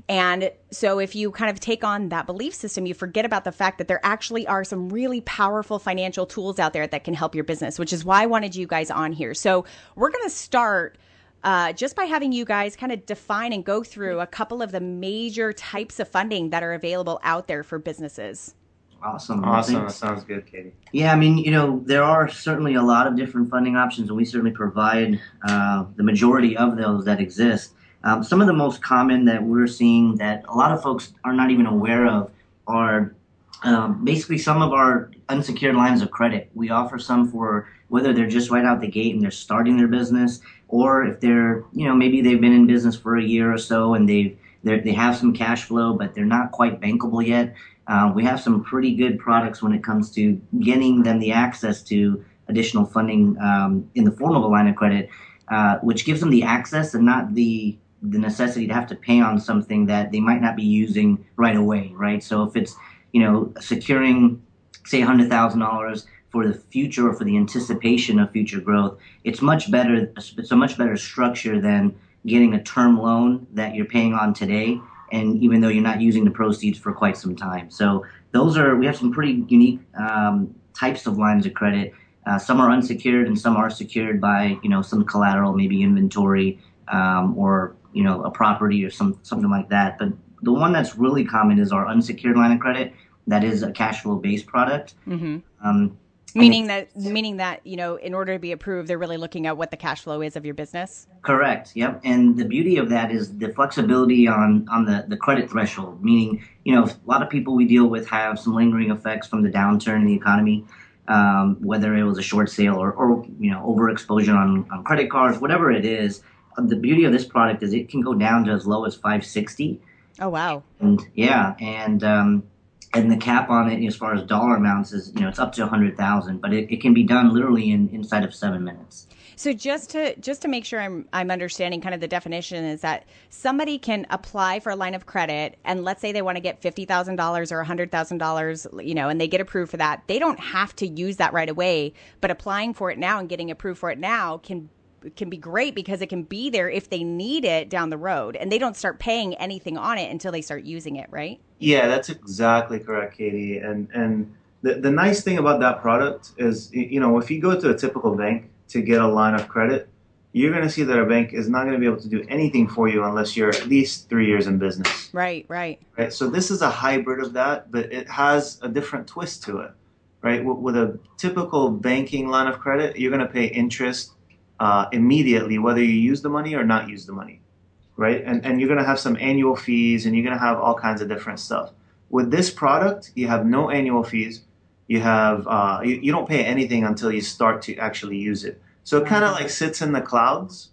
And so, if you kind of take on that belief system, you forget about the fact that there actually are some really powerful financial tools out there that can help your business, which is why I wanted you guys on here. So, we're going to start. Uh, just by having you guys kind of define and go through a couple of the major types of funding that are available out there for businesses. Awesome. Awesome. That sounds good, Katie. Yeah, I mean, you know, there are certainly a lot of different funding options, and we certainly provide uh, the majority of those that exist. Um, some of the most common that we're seeing that a lot of folks are not even aware of are um, basically some of our unsecured lines of credit. We offer some for whether they're just right out the gate and they're starting their business, or if they're, you know, maybe they've been in business for a year or so and they've they have some cash flow, but they're not quite bankable yet. Uh, we have some pretty good products when it comes to getting them the access to additional funding um, in the form of a line of credit, uh, which gives them the access and not the the necessity to have to pay on something that they might not be using right away, right? So if it's you know securing say hundred thousand dollars for the future or for the anticipation of future growth, it's much better. It's a much better structure than getting a term loan that you're paying on today and even though you're not using the proceeds for quite some time. So those are we have some pretty unique um, types of lines of credit. Uh, some are unsecured and some are secured by you know some collateral, maybe inventory um, or you know a property or some something like that. But the one that's really common is our unsecured line of credit. That is a cash flow based product. Mm-hmm. Um, Meaning that, meaning that you know, in order to be approved, they're really looking at what the cash flow is of your business. Correct. Yep. And the beauty of that is the flexibility on on the the credit threshold. Meaning, you know, a lot of people we deal with have some lingering effects from the downturn in the economy, um, whether it was a short sale or or you know overexposure on on credit cards, whatever it is. The beauty of this product is it can go down to as low as 560. Oh wow! And yeah, and um, and the cap on it as far as dollar amounts is you know it's up to a hundred thousand but it, it can be done literally in inside of seven minutes so just to just to make sure I'm I'm understanding kind of the definition is that somebody can apply for a line of credit and let's say they want to get fifty thousand dollars or hundred thousand dollars, you know, and they get approved for that. They don't have to use that right away, but applying for it now and getting approved for it now can can be great because it can be there if they need it down the road and they don't start paying anything on it until they start using it, right? Yeah, that's exactly correct, Katie. And and the, the nice thing about that product is you know, if you go to a typical bank to get a line of credit, you're going to see that a bank is not going to be able to do anything for you unless you're at least 3 years in business. Right, right. Right. So this is a hybrid of that, but it has a different twist to it. Right? With a typical banking line of credit, you're going to pay interest uh, immediately, whether you use the money or not use the money, right? And and you're gonna have some annual fees, and you're gonna have all kinds of different stuff. With this product, you have no annual fees. You have uh, you, you don't pay anything until you start to actually use it. So it kind of like sits in the clouds.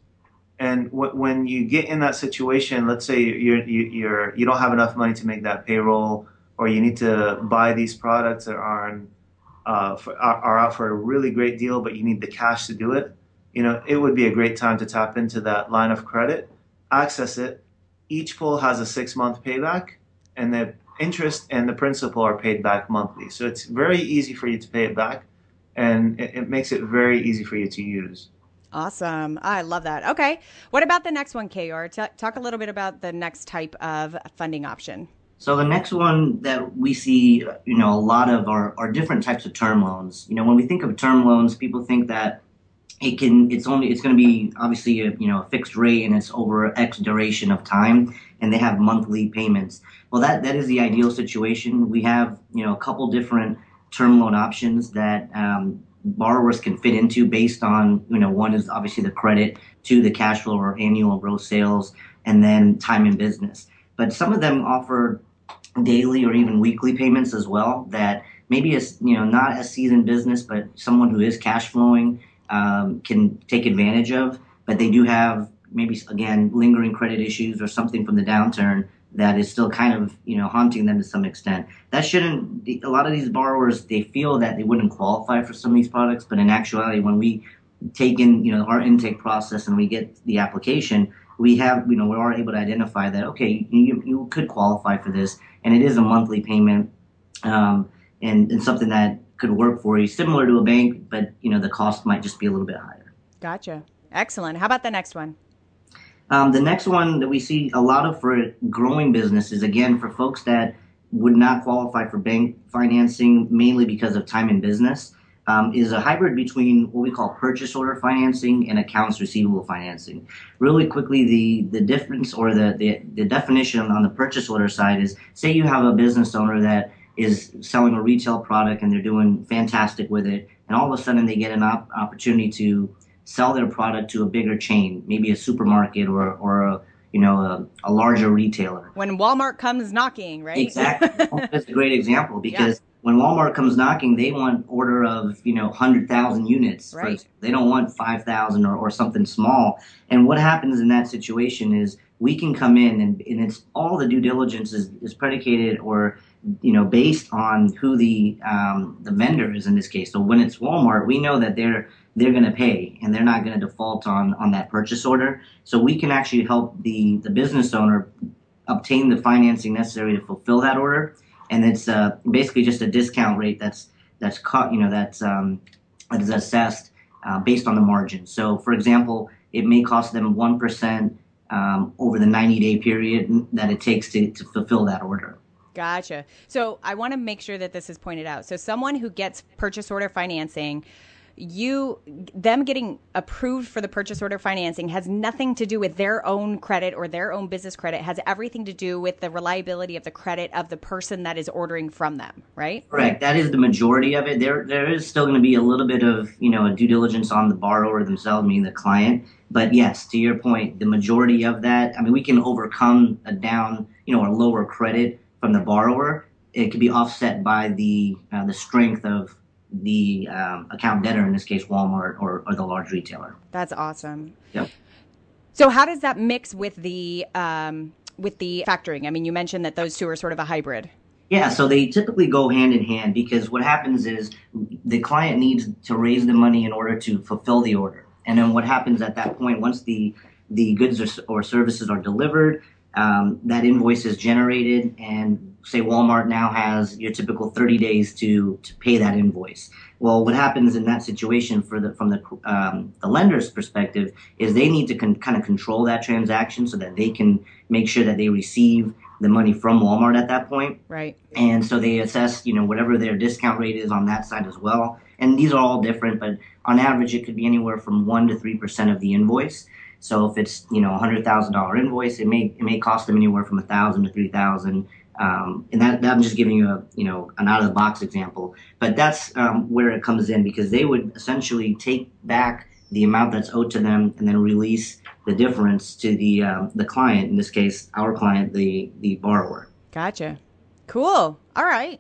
And w- when you get in that situation, let's say you're you, you're you don't have enough money to make that payroll, or you need to buy these products that are on, uh, for, are, are out for a really great deal, but you need the cash to do it you know, it would be a great time to tap into that line of credit, access it. Each pull has a six month payback, and the interest and the principal are paid back monthly. So it's very easy for you to pay it back, and it, it makes it very easy for you to use. Awesome. I love that. Okay. What about the next one, Kayor? T- talk a little bit about the next type of funding option. So the next one that we see, you know, a lot of are, are different types of term loans. You know, when we think of term loans, people think that it can it's only it's going to be obviously a you know a fixed rate and it's over x duration of time and they have monthly payments. Well that that is the ideal situation. We have you know a couple different term loan options that um, borrowers can fit into based on you know one is obviously the credit to the cash flow or annual gross sales and then time in business. But some of them offer daily or even weekly payments as well that maybe it's you know not a seasoned business but someone who is cash flowing um, can take advantage of, but they do have maybe again lingering credit issues or something from the downturn that is still kind of you know haunting them to some extent. That shouldn't. A lot of these borrowers they feel that they wouldn't qualify for some of these products, but in actuality, when we take in you know our intake process and we get the application, we have you know we are able to identify that okay you, you could qualify for this, and it is a monthly payment, um, and, and something that could work for you, similar to a bank, but you know the cost might just be a little bit higher. Gotcha. Excellent. How about the next one? Um, the next one that we see a lot of for growing businesses, again, for folks that would not qualify for bank financing mainly because of time in business, um, is a hybrid between what we call purchase order financing and accounts receivable financing. Really quickly, the, the difference or the, the, the definition on the purchase order side is say you have a business owner that is selling a retail product and they're doing fantastic with it, and all of a sudden they get an op- opportunity to sell their product to a bigger chain, maybe a supermarket or or a you know a, a larger retailer. When Walmart comes knocking, right? Exactly. That's a great example because when Walmart comes knocking, they want order of you know hundred thousand units. Right. they don't want five thousand or, or something small. And what happens in that situation is we can come in and, and it's all the due diligence is, is predicated or you know based on who the um, the vendor is in this case. So when it's Walmart, we know that they're they're going to pay and they're not going to default on on that purchase order. So we can actually help the the business owner obtain the financing necessary to fulfill that order and it's uh, basically just a discount rate that's that's caught you know that's um, that is assessed uh, based on the margin. So, for example, it may cost them one percent um, over the ninety day period that it takes to, to fulfill that order. Gotcha. So I want to make sure that this is pointed out. So someone who gets purchase order financing, you them getting approved for the purchase order financing has nothing to do with their own credit or their own business credit. It has everything to do with the reliability of the credit of the person that is ordering from them, right? Correct. That is the majority of it. There, there is still going to be a little bit of you know a due diligence on the borrower themselves, meaning the client. But yes, to your point, the majority of that. I mean, we can overcome a down, you know, or lower credit from the borrower. It can be offset by the uh, the strength of the um, account debtor, in this case, Walmart or, or the large retailer. That's awesome. Yep. So how does that mix with the um, with the factoring? I mean, you mentioned that those two are sort of a hybrid. Yeah, so they typically go hand in hand because what happens is the client needs to raise the money in order to fulfill the order. And then what happens at that point, once the, the goods or, or services are delivered, um, that invoice is generated, and say Walmart now has your typical 30 days to, to pay that invoice. Well, what happens in that situation for the, from the, um, the lender's perspective is they need to con- kind of control that transaction so that they can make sure that they receive the money from Walmart at that point Right. and so they assess you know whatever their discount rate is on that side as well and these are all different but on average it could be anywhere from 1 to 3% of the invoice so if it's you know a $100000 invoice it may it may cost them anywhere from a 1000 to 3000 um, and that, that I'm just giving you a you know an out of the box example, but that's um, where it comes in because they would essentially take back the amount that's owed to them and then release the difference to the um, the client in this case our client the the borrower. Gotcha. Cool. All right.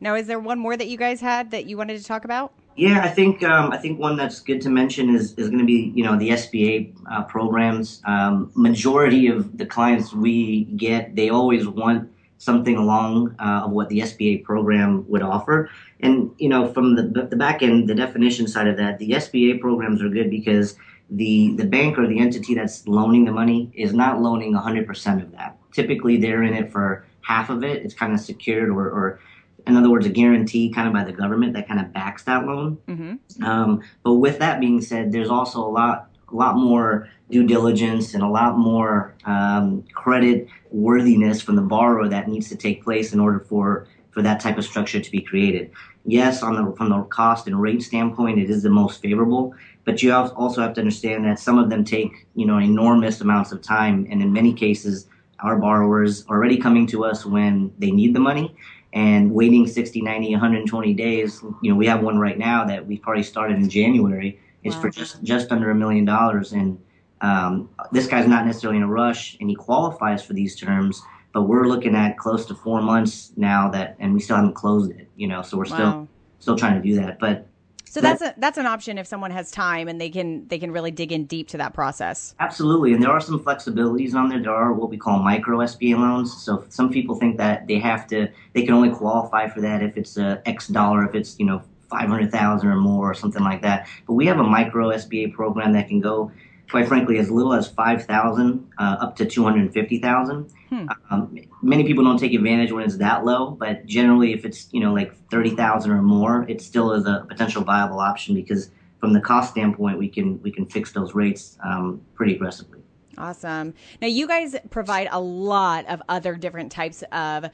Now, is there one more that you guys had that you wanted to talk about? Yeah, I think um, I think one that's good to mention is, is going to be you know the SBA uh, programs. Um, majority of the clients we get, they always want something along uh, of what the SBA program would offer. And you know, from the the back end, the definition side of that, the SBA programs are good because the the bank or the entity that's loaning the money is not loaning 100% of that. Typically, they're in it for half of it. It's kind of secured or, or in other words, a guarantee kind of by the government that kind of backs that loan. Mm-hmm. Um, but with that being said, there's also a lot, a lot more due diligence and a lot more um, credit worthiness from the borrower that needs to take place in order for for that type of structure to be created. Yes, on the from the cost and rate standpoint, it is the most favorable. But you also have to understand that some of them take you know enormous amounts of time, and in many cases, our borrowers are already coming to us when they need the money and waiting 60 90 120 days you know we have one right now that we already started in january. Is for just just under a million dollars and um, this guy's not necessarily in a rush and he qualifies for these terms but we're looking at close to four months now that and we still haven't closed it you know so we're still still trying to do that but So that's a, that's an option if someone has time and they can they can really dig in deep to that process. Absolutely, and there are some flexibilities on there. There are what we call micro SBA loans. So some people think that they have to, they can only qualify for that if it's a X dollar, if it's you know five hundred thousand or more or something like that. But we have a micro SBA program that can go, quite frankly, as little as five thousand uh, up to two hundred fifty thousand. Hmm. Um, many people don't take advantage when it's that low, but generally, if it's you know like thirty thousand or more, it still is a potential viable option because from the cost standpoint, we can we can fix those rates um, pretty aggressively. Awesome. Now you guys provide a lot of other different types of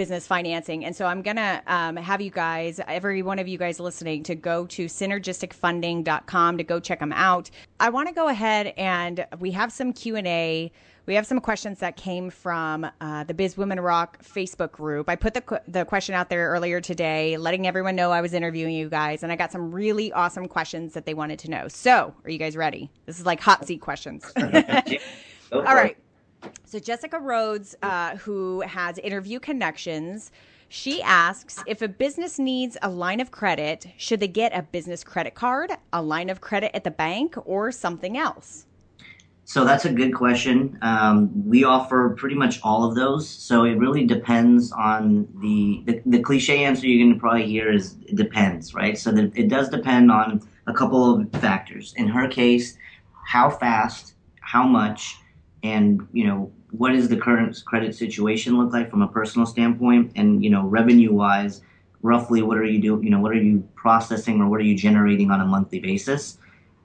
business financing. And so I'm going to um, have you guys, every one of you guys listening, to go to synergisticfunding.com to go check them out. I want to go ahead and we have some Q&A we have some questions that came from uh, the Biz Women Rock Facebook group. I put the, the question out there earlier today, letting everyone know I was interviewing you guys, and I got some really awesome questions that they wanted to know. So, are you guys ready? This is like hot seat questions. All right. So, Jessica Rhodes, uh, who has interview connections, she asks if a business needs a line of credit, should they get a business credit card, a line of credit at the bank, or something else? So that's a good question. Um, we offer pretty much all of those. So it really depends on the, the, the cliche answer you're going to probably hear is it depends, right? So the, it does depend on a couple of factors. In her case, how fast, how much, and you know what is the current credit situation look like from a personal standpoint, and you know revenue wise, roughly what are you doing? You know what are you processing or what are you generating on a monthly basis?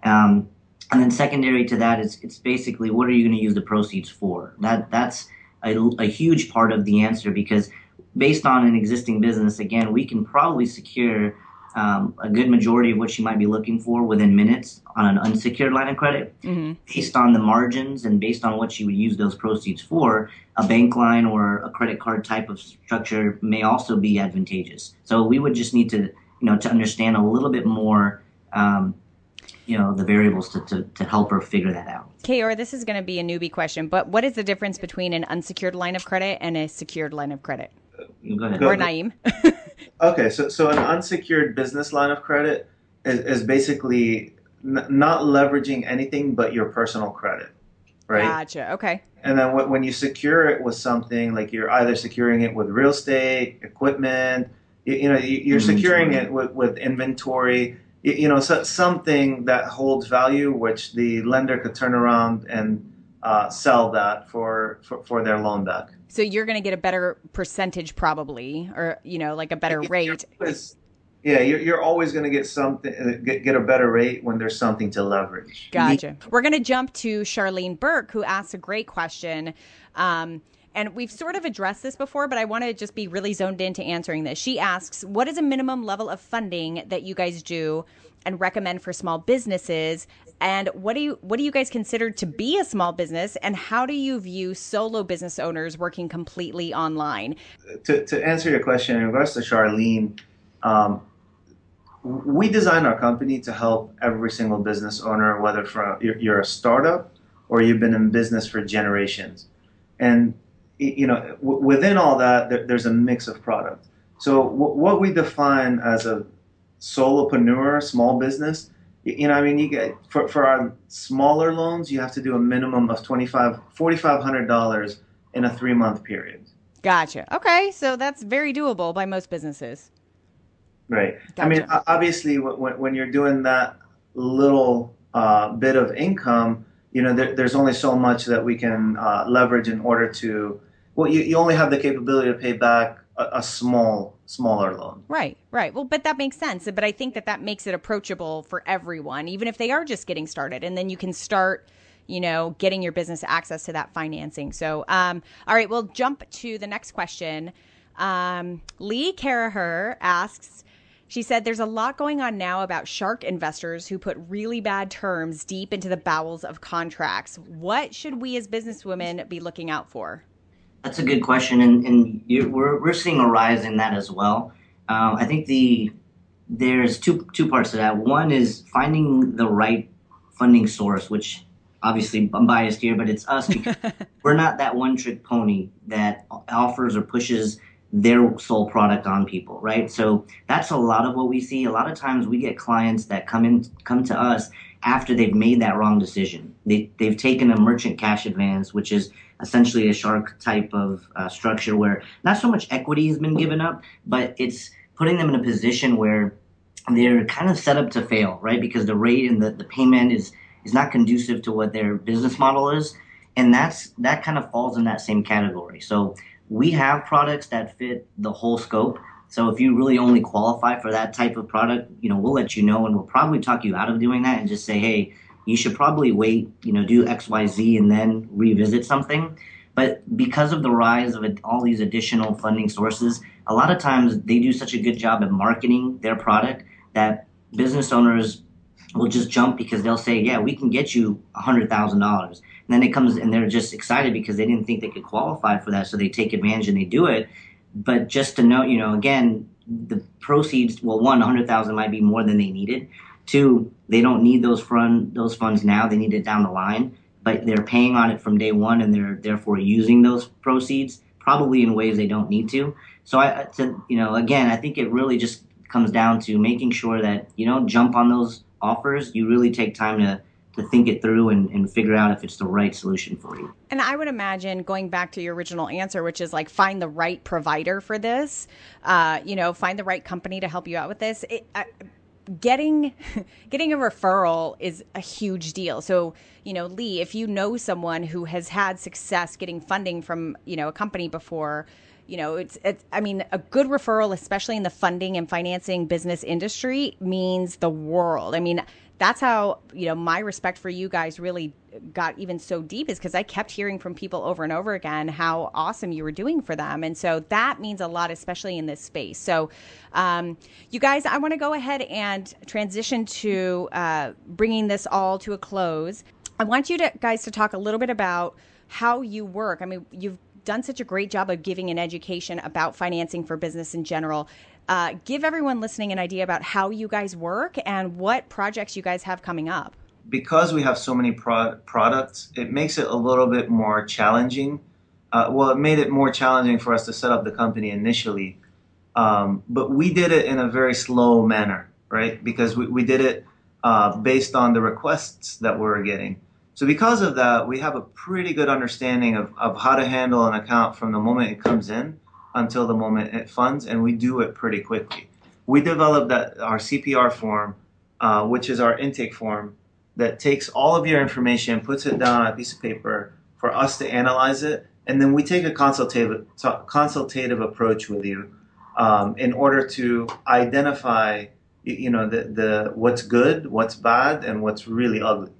Um, and then secondary to that is it's basically what are you going to use the proceeds for? That that's a, a huge part of the answer because based on an existing business, again, we can probably secure um, a good majority of what she might be looking for within minutes on an unsecured line of credit. Mm-hmm. Based on the margins and based on what she would use those proceeds for, a bank line or a credit card type of structure may also be advantageous. So we would just need to, you know, to understand a little bit more um, you know the variables to, to, to help her figure that out. Kayor, this is going to be a newbie question, but what is the difference between an unsecured line of credit and a secured line of credit? Uh, go ahead. Or Naeem. okay, so so an unsecured business line of credit is, is basically n- not leveraging anything but your personal credit, right? Gotcha. Okay. And then when you secure it with something like you're either securing it with real estate, equipment, you, you know, you're securing it with, with inventory you know, so, something that holds value, which the lender could turn around and uh, sell that for, for, for their loan back. So you're going to get a better percentage, probably, or you know, like a better rate. Always, yeah, you're, you're always going to get something, uh, get, get a better rate when there's something to leverage. Gotcha. We're going to jump to Charlene Burke, who asks a great question. Um, and we've sort of addressed this before, but I want to just be really zoned into answering this. She asks, What is a minimum level of funding that you guys do and recommend for small businesses? And what do you what do you guys consider to be a small business and how do you view solo business owners working completely online? To, to answer your question in regards to Charlene, um, we design our company to help every single business owner, whether from you're, a startup or you've been in business for generations. And you know, within all that, there's a mix of product. So what we define as a solopreneur, small business, you, know, I mean, you get for, for our smaller loans, you have to do a minimum of twenty five, forty five hundred dollars in a three month period. Gotcha. Okay, so that's very doable by most businesses. Right. Gotcha. I mean, obviously, when, when you're doing that little uh, bit of income, you know, there, there's only so much that we can uh, leverage in order to well, you, you only have the capability to pay back a, a, small, smaller loan. Right, right. Well, but that makes sense. But I think that that makes it approachable for everyone, even if they are just getting started. And then you can start, you know, getting your business access to that financing. So, um, all right, we'll jump to the next question. Um, Lee Caraher asks, she said, There's a lot going on now about shark investors who put really bad terms deep into the bowels of contracts. What should we as businesswomen be looking out for? That's a good question, and, and we're, we're seeing a rise in that as well. Um, I think the there's two two parts to that. One is finding the right funding source, which obviously I'm biased here, but it's us because we're not that one trick pony that offers or pushes their sole product on people, right? So that's a lot of what we see. A lot of times we get clients that come in come to us after they've made that wrong decision. They they've taken a merchant cash advance, which is essentially a shark type of uh, structure where not so much equity has been given up, but it's putting them in a position where they're kind of set up to fail, right? Because the rate and the, the payment is is not conducive to what their business model is. And that's that kind of falls in that same category. So we have products that fit the whole scope. So if you really only qualify for that type of product, you know, we'll let you know and we'll probably talk you out of doing that and just say, hey, you should probably wait, you know, do X, Y, Z and then revisit something. But because of the rise of all these additional funding sources, a lot of times they do such a good job at marketing their product that business owners will just jump because they'll say, "Yeah, we can get you hundred thousand dollars." And then it comes and they're just excited because they didn't think they could qualify for that, so they take advantage and they do it. But just to know, you know, again, the proceeds, well, one, hundred thousand might be more than they needed. Two, they don't need those those funds now; they need it down the line. But they're paying on it from day one, and they're therefore using those proceeds probably in ways they don't need to. So I, to, you know, again, I think it really just comes down to making sure that you don't jump on those offers. You really take time to to think it through and, and figure out if it's the right solution for you. And I would imagine going back to your original answer, which is like find the right provider for this, uh, you know, find the right company to help you out with this. It, I, getting getting a referral is a huge deal. So, you know, Lee, if you know someone who has had success getting funding from, you know, a company before, you know, it's, it's I mean, a good referral especially in the funding and financing business industry means the world. I mean, that's how you know my respect for you guys really got even so deep is because I kept hearing from people over and over again how awesome you were doing for them, and so that means a lot, especially in this space. So, um, you guys, I want to go ahead and transition to uh, bringing this all to a close. I want you to guys to talk a little bit about how you work. I mean, you've done such a great job of giving an education about financing for business in general uh, give everyone listening an idea about how you guys work and what projects you guys have coming up. Because we have so many pro- products, it makes it a little bit more challenging. Uh, well, it made it more challenging for us to set up the company initially. Um, but we did it in a very slow manner, right? Because we, we did it uh, based on the requests that we were getting. So because of that, we have a pretty good understanding of, of how to handle an account from the moment it comes in until the moment it funds, and we do it pretty quickly. We developed that our CPR form, uh, which is our intake form, that takes all of your information, puts it down on a piece of paper for us to analyze it, and then we take a consultative consultative approach with you um, in order to identify, you know, the, the what's good, what's bad, and what's really ugly,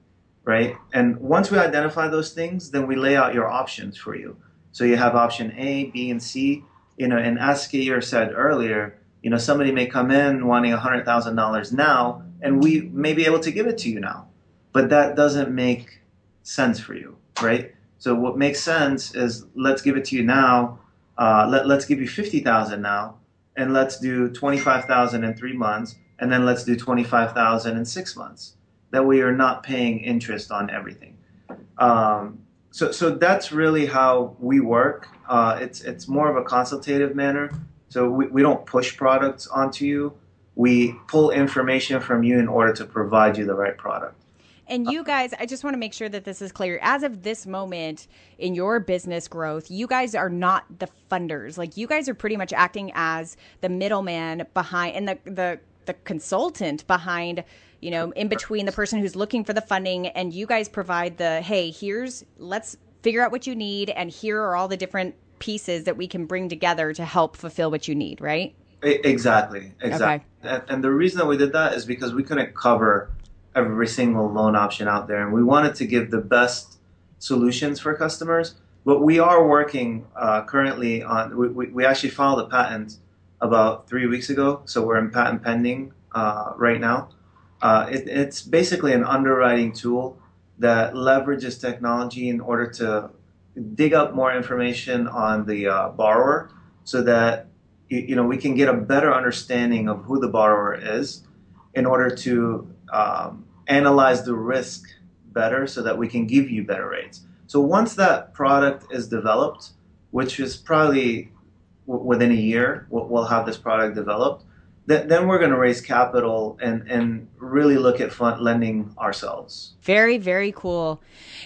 right? And once we identify those things, then we lay out your options for you. So you have option A, B, and C you know, and as Kayor said earlier, you know, somebody may come in wanting $100,000 now, and we may be able to give it to you now. But that doesn't make sense for you, right? So what makes sense is let's give it to you now. Uh, let, let's give you 50,000 now, and let's do 25,000 in three months, and then let's do 25,000 in six months. That way you're not paying interest on everything. Um, so, so that's really how we work. Uh, it's it's more of a consultative manner. So we, we don't push products onto you. We pull information from you in order to provide you the right product. And you guys, I just want to make sure that this is clear. As of this moment in your business growth, you guys are not the funders. Like you guys are pretty much acting as the middleman behind and the the the consultant behind you know, in between the person who's looking for the funding and you guys provide the, hey, here's, let's figure out what you need, and here are all the different pieces that we can bring together to help fulfill what you need, right? Exactly, exactly. Okay. And the reason that we did that is because we couldn't cover every single loan option out there, and we wanted to give the best solutions for customers. But we are working uh, currently on. We, we, we, actually filed a patent about three weeks ago, so we're in patent pending uh, right now. Uh, it, it's basically an underwriting tool that leverages technology in order to dig up more information on the uh, borrower so that you know we can get a better understanding of who the borrower is in order to um, analyze the risk better so that we can give you better rates. So once that product is developed which is probably w- within a year we'll, we'll have this product developed th- then we're going to raise capital and and really look at fund lending ourselves. Very very cool.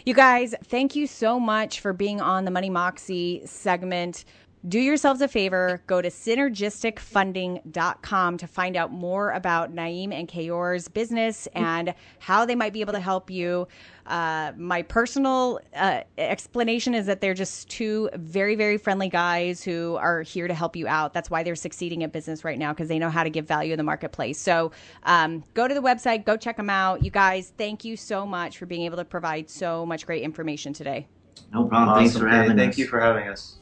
You guys, thank you so much for being on the Money Moxie segment. Do yourselves a favor, go to synergisticfunding.com to find out more about Naeem and Kayor's business and how they might be able to help you. Uh, my personal uh, explanation is that they're just two very, very friendly guys who are here to help you out. That's why they're succeeding at business right now because they know how to give value in the marketplace. So um, go to the website, go check them out. You guys, thank you so much for being able to provide so much great information today. No problem. Thanks for Katie. having Thank us. you for having us.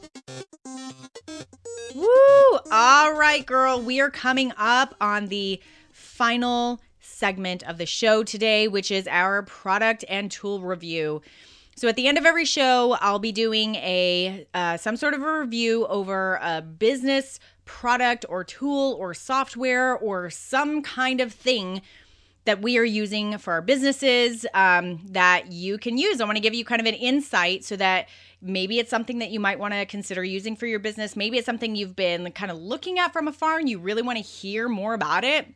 Woo! All right, girl. We are coming up on the final segment of the show today, which is our product and tool review. So at the end of every show, I'll be doing a uh, some sort of a review over a business product or tool or software or some kind of thing that we are using for our businesses um, that you can use. I want to give you kind of an insight so that maybe it's something that you might want to consider using for your business. Maybe it's something you've been kind of looking at from afar and you really want to hear more about it.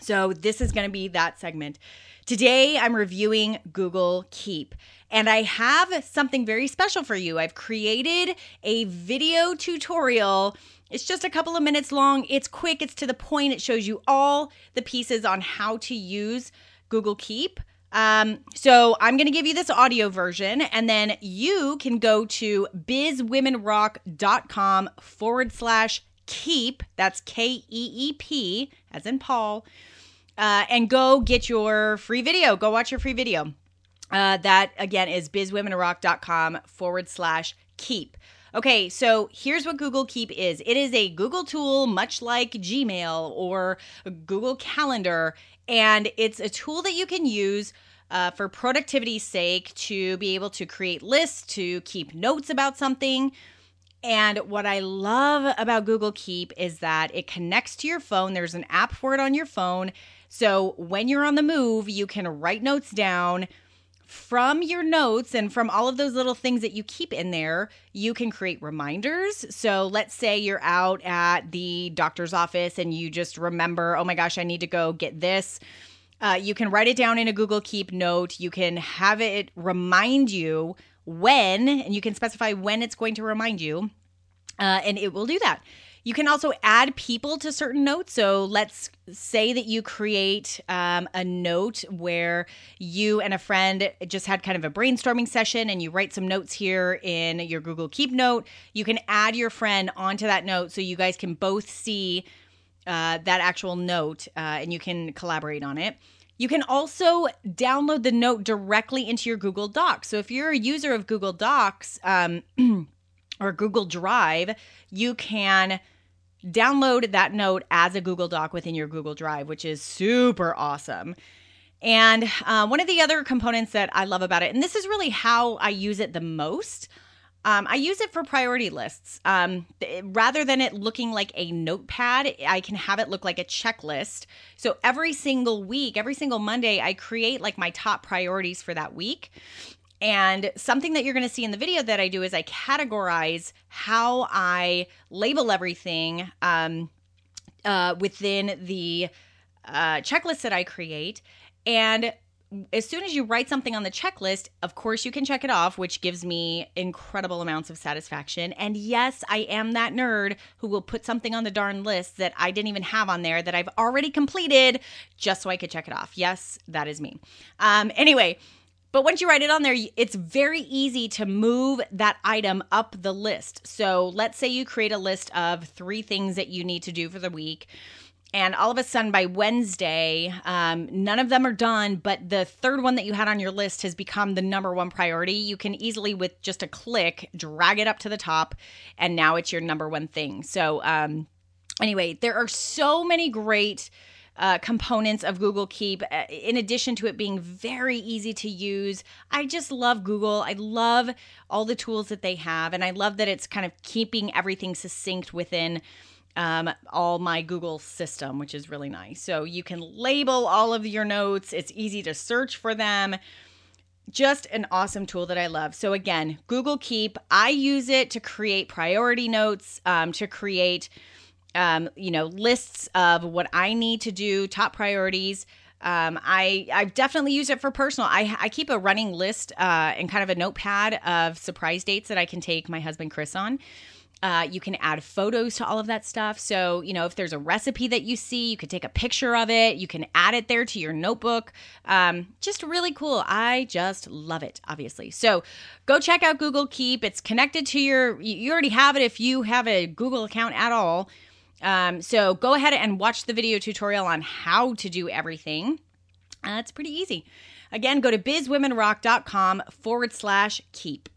So, this is going to be that segment. Today, I'm reviewing Google Keep, and I have something very special for you. I've created a video tutorial. It's just a couple of minutes long. It's quick, it's to the point. It shows you all the pieces on how to use Google Keep. Um, so I'm going to give you this audio version, and then you can go to bizwomenrock.com forward slash keep. That's K E E P, as in Paul, uh, and go get your free video. Go watch your free video. Uh, that again is bizwomenrock.com forward slash keep. Okay, so here's what Google Keep is it is a Google tool, much like Gmail or Google Calendar, and it's a tool that you can use. Uh, for productivity's sake, to be able to create lists, to keep notes about something. And what I love about Google Keep is that it connects to your phone. There's an app for it on your phone. So when you're on the move, you can write notes down from your notes and from all of those little things that you keep in there, you can create reminders. So let's say you're out at the doctor's office and you just remember, oh my gosh, I need to go get this. Uh, you can write it down in a Google Keep note. You can have it remind you when, and you can specify when it's going to remind you, uh, and it will do that. You can also add people to certain notes. So let's say that you create um, a note where you and a friend just had kind of a brainstorming session and you write some notes here in your Google Keep note. You can add your friend onto that note so you guys can both see uh, that actual note uh, and you can collaborate on it. You can also download the note directly into your Google Docs. So if you're a user of Google Docs um, or Google Drive, you can download that note as a Google Doc within your Google Drive, which is super awesome. And uh, one of the other components that I love about it, and this is really how I use it the most, um, I use it for priority lists. Um, th- rather than it looking like a notepad, I can have it look like a checklist. So every single week, every single Monday, I create like my top priorities for that week. And something that you're going to see in the video that I do is I categorize how I label everything um, uh, within the uh, checklist that I create. And as soon as you write something on the checklist, of course, you can check it off, which gives me incredible amounts of satisfaction. And yes, I am that nerd who will put something on the darn list that I didn't even have on there that I've already completed just so I could check it off. Yes, that is me. Um, anyway, but once you write it on there, it's very easy to move that item up the list. So let's say you create a list of three things that you need to do for the week. And all of a sudden, by Wednesday, um, none of them are done, but the third one that you had on your list has become the number one priority. You can easily, with just a click, drag it up to the top, and now it's your number one thing. So, um, anyway, there are so many great uh, components of Google Keep, uh, in addition to it being very easy to use. I just love Google. I love all the tools that they have, and I love that it's kind of keeping everything succinct within. Um, all my Google system, which is really nice. So you can label all of your notes. It's easy to search for them. Just an awesome tool that I love. So, again, Google Keep, I use it to create priority notes, um, to create um, you know, lists of what I need to do, top priorities. Um, I I've definitely used it for personal. I I keep a running list uh, and kind of a notepad of surprise dates that I can take my husband Chris on. Uh, you can add photos to all of that stuff. So, you know, if there's a recipe that you see, you could take a picture of it. You can add it there to your notebook. Um, just really cool. I just love it, obviously. So, go check out Google Keep. It's connected to your, you already have it if you have a Google account at all. Um, so go ahead and watch the video tutorial on how to do everything. Uh, it's pretty easy. Again, go to bizwomenrock.com forward slash keep.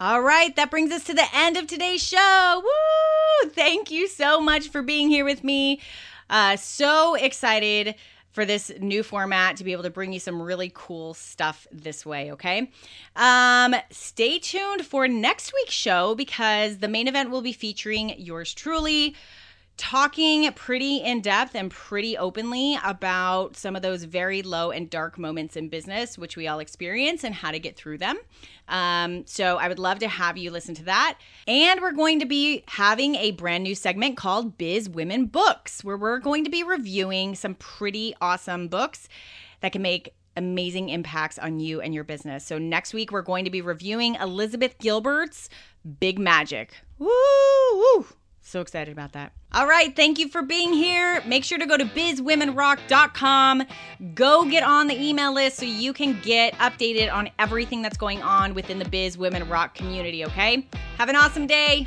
All right, that brings us to the end of today's show. Woo! Thank you so much for being here with me. Uh, so excited for this new format to be able to bring you some really cool stuff this way, okay? Um, stay tuned for next week's show because the main event will be featuring yours truly talking pretty in depth and pretty openly about some of those very low and dark moments in business, which we all experience, and how to get through them. Um, so I would love to have you listen to that. And we're going to be having a brand new segment called Biz Women Books, where we're going to be reviewing some pretty awesome books that can make amazing impacts on you and your business. So next week we're going to be reviewing Elizabeth Gilbert's Big Magic. Woo! woo. So excited about that. All right, thank you for being here. Make sure to go to bizwomenrock.com. Go get on the email list so you can get updated on everything that's going on within the Biz Women Rock community, okay? Have an awesome day.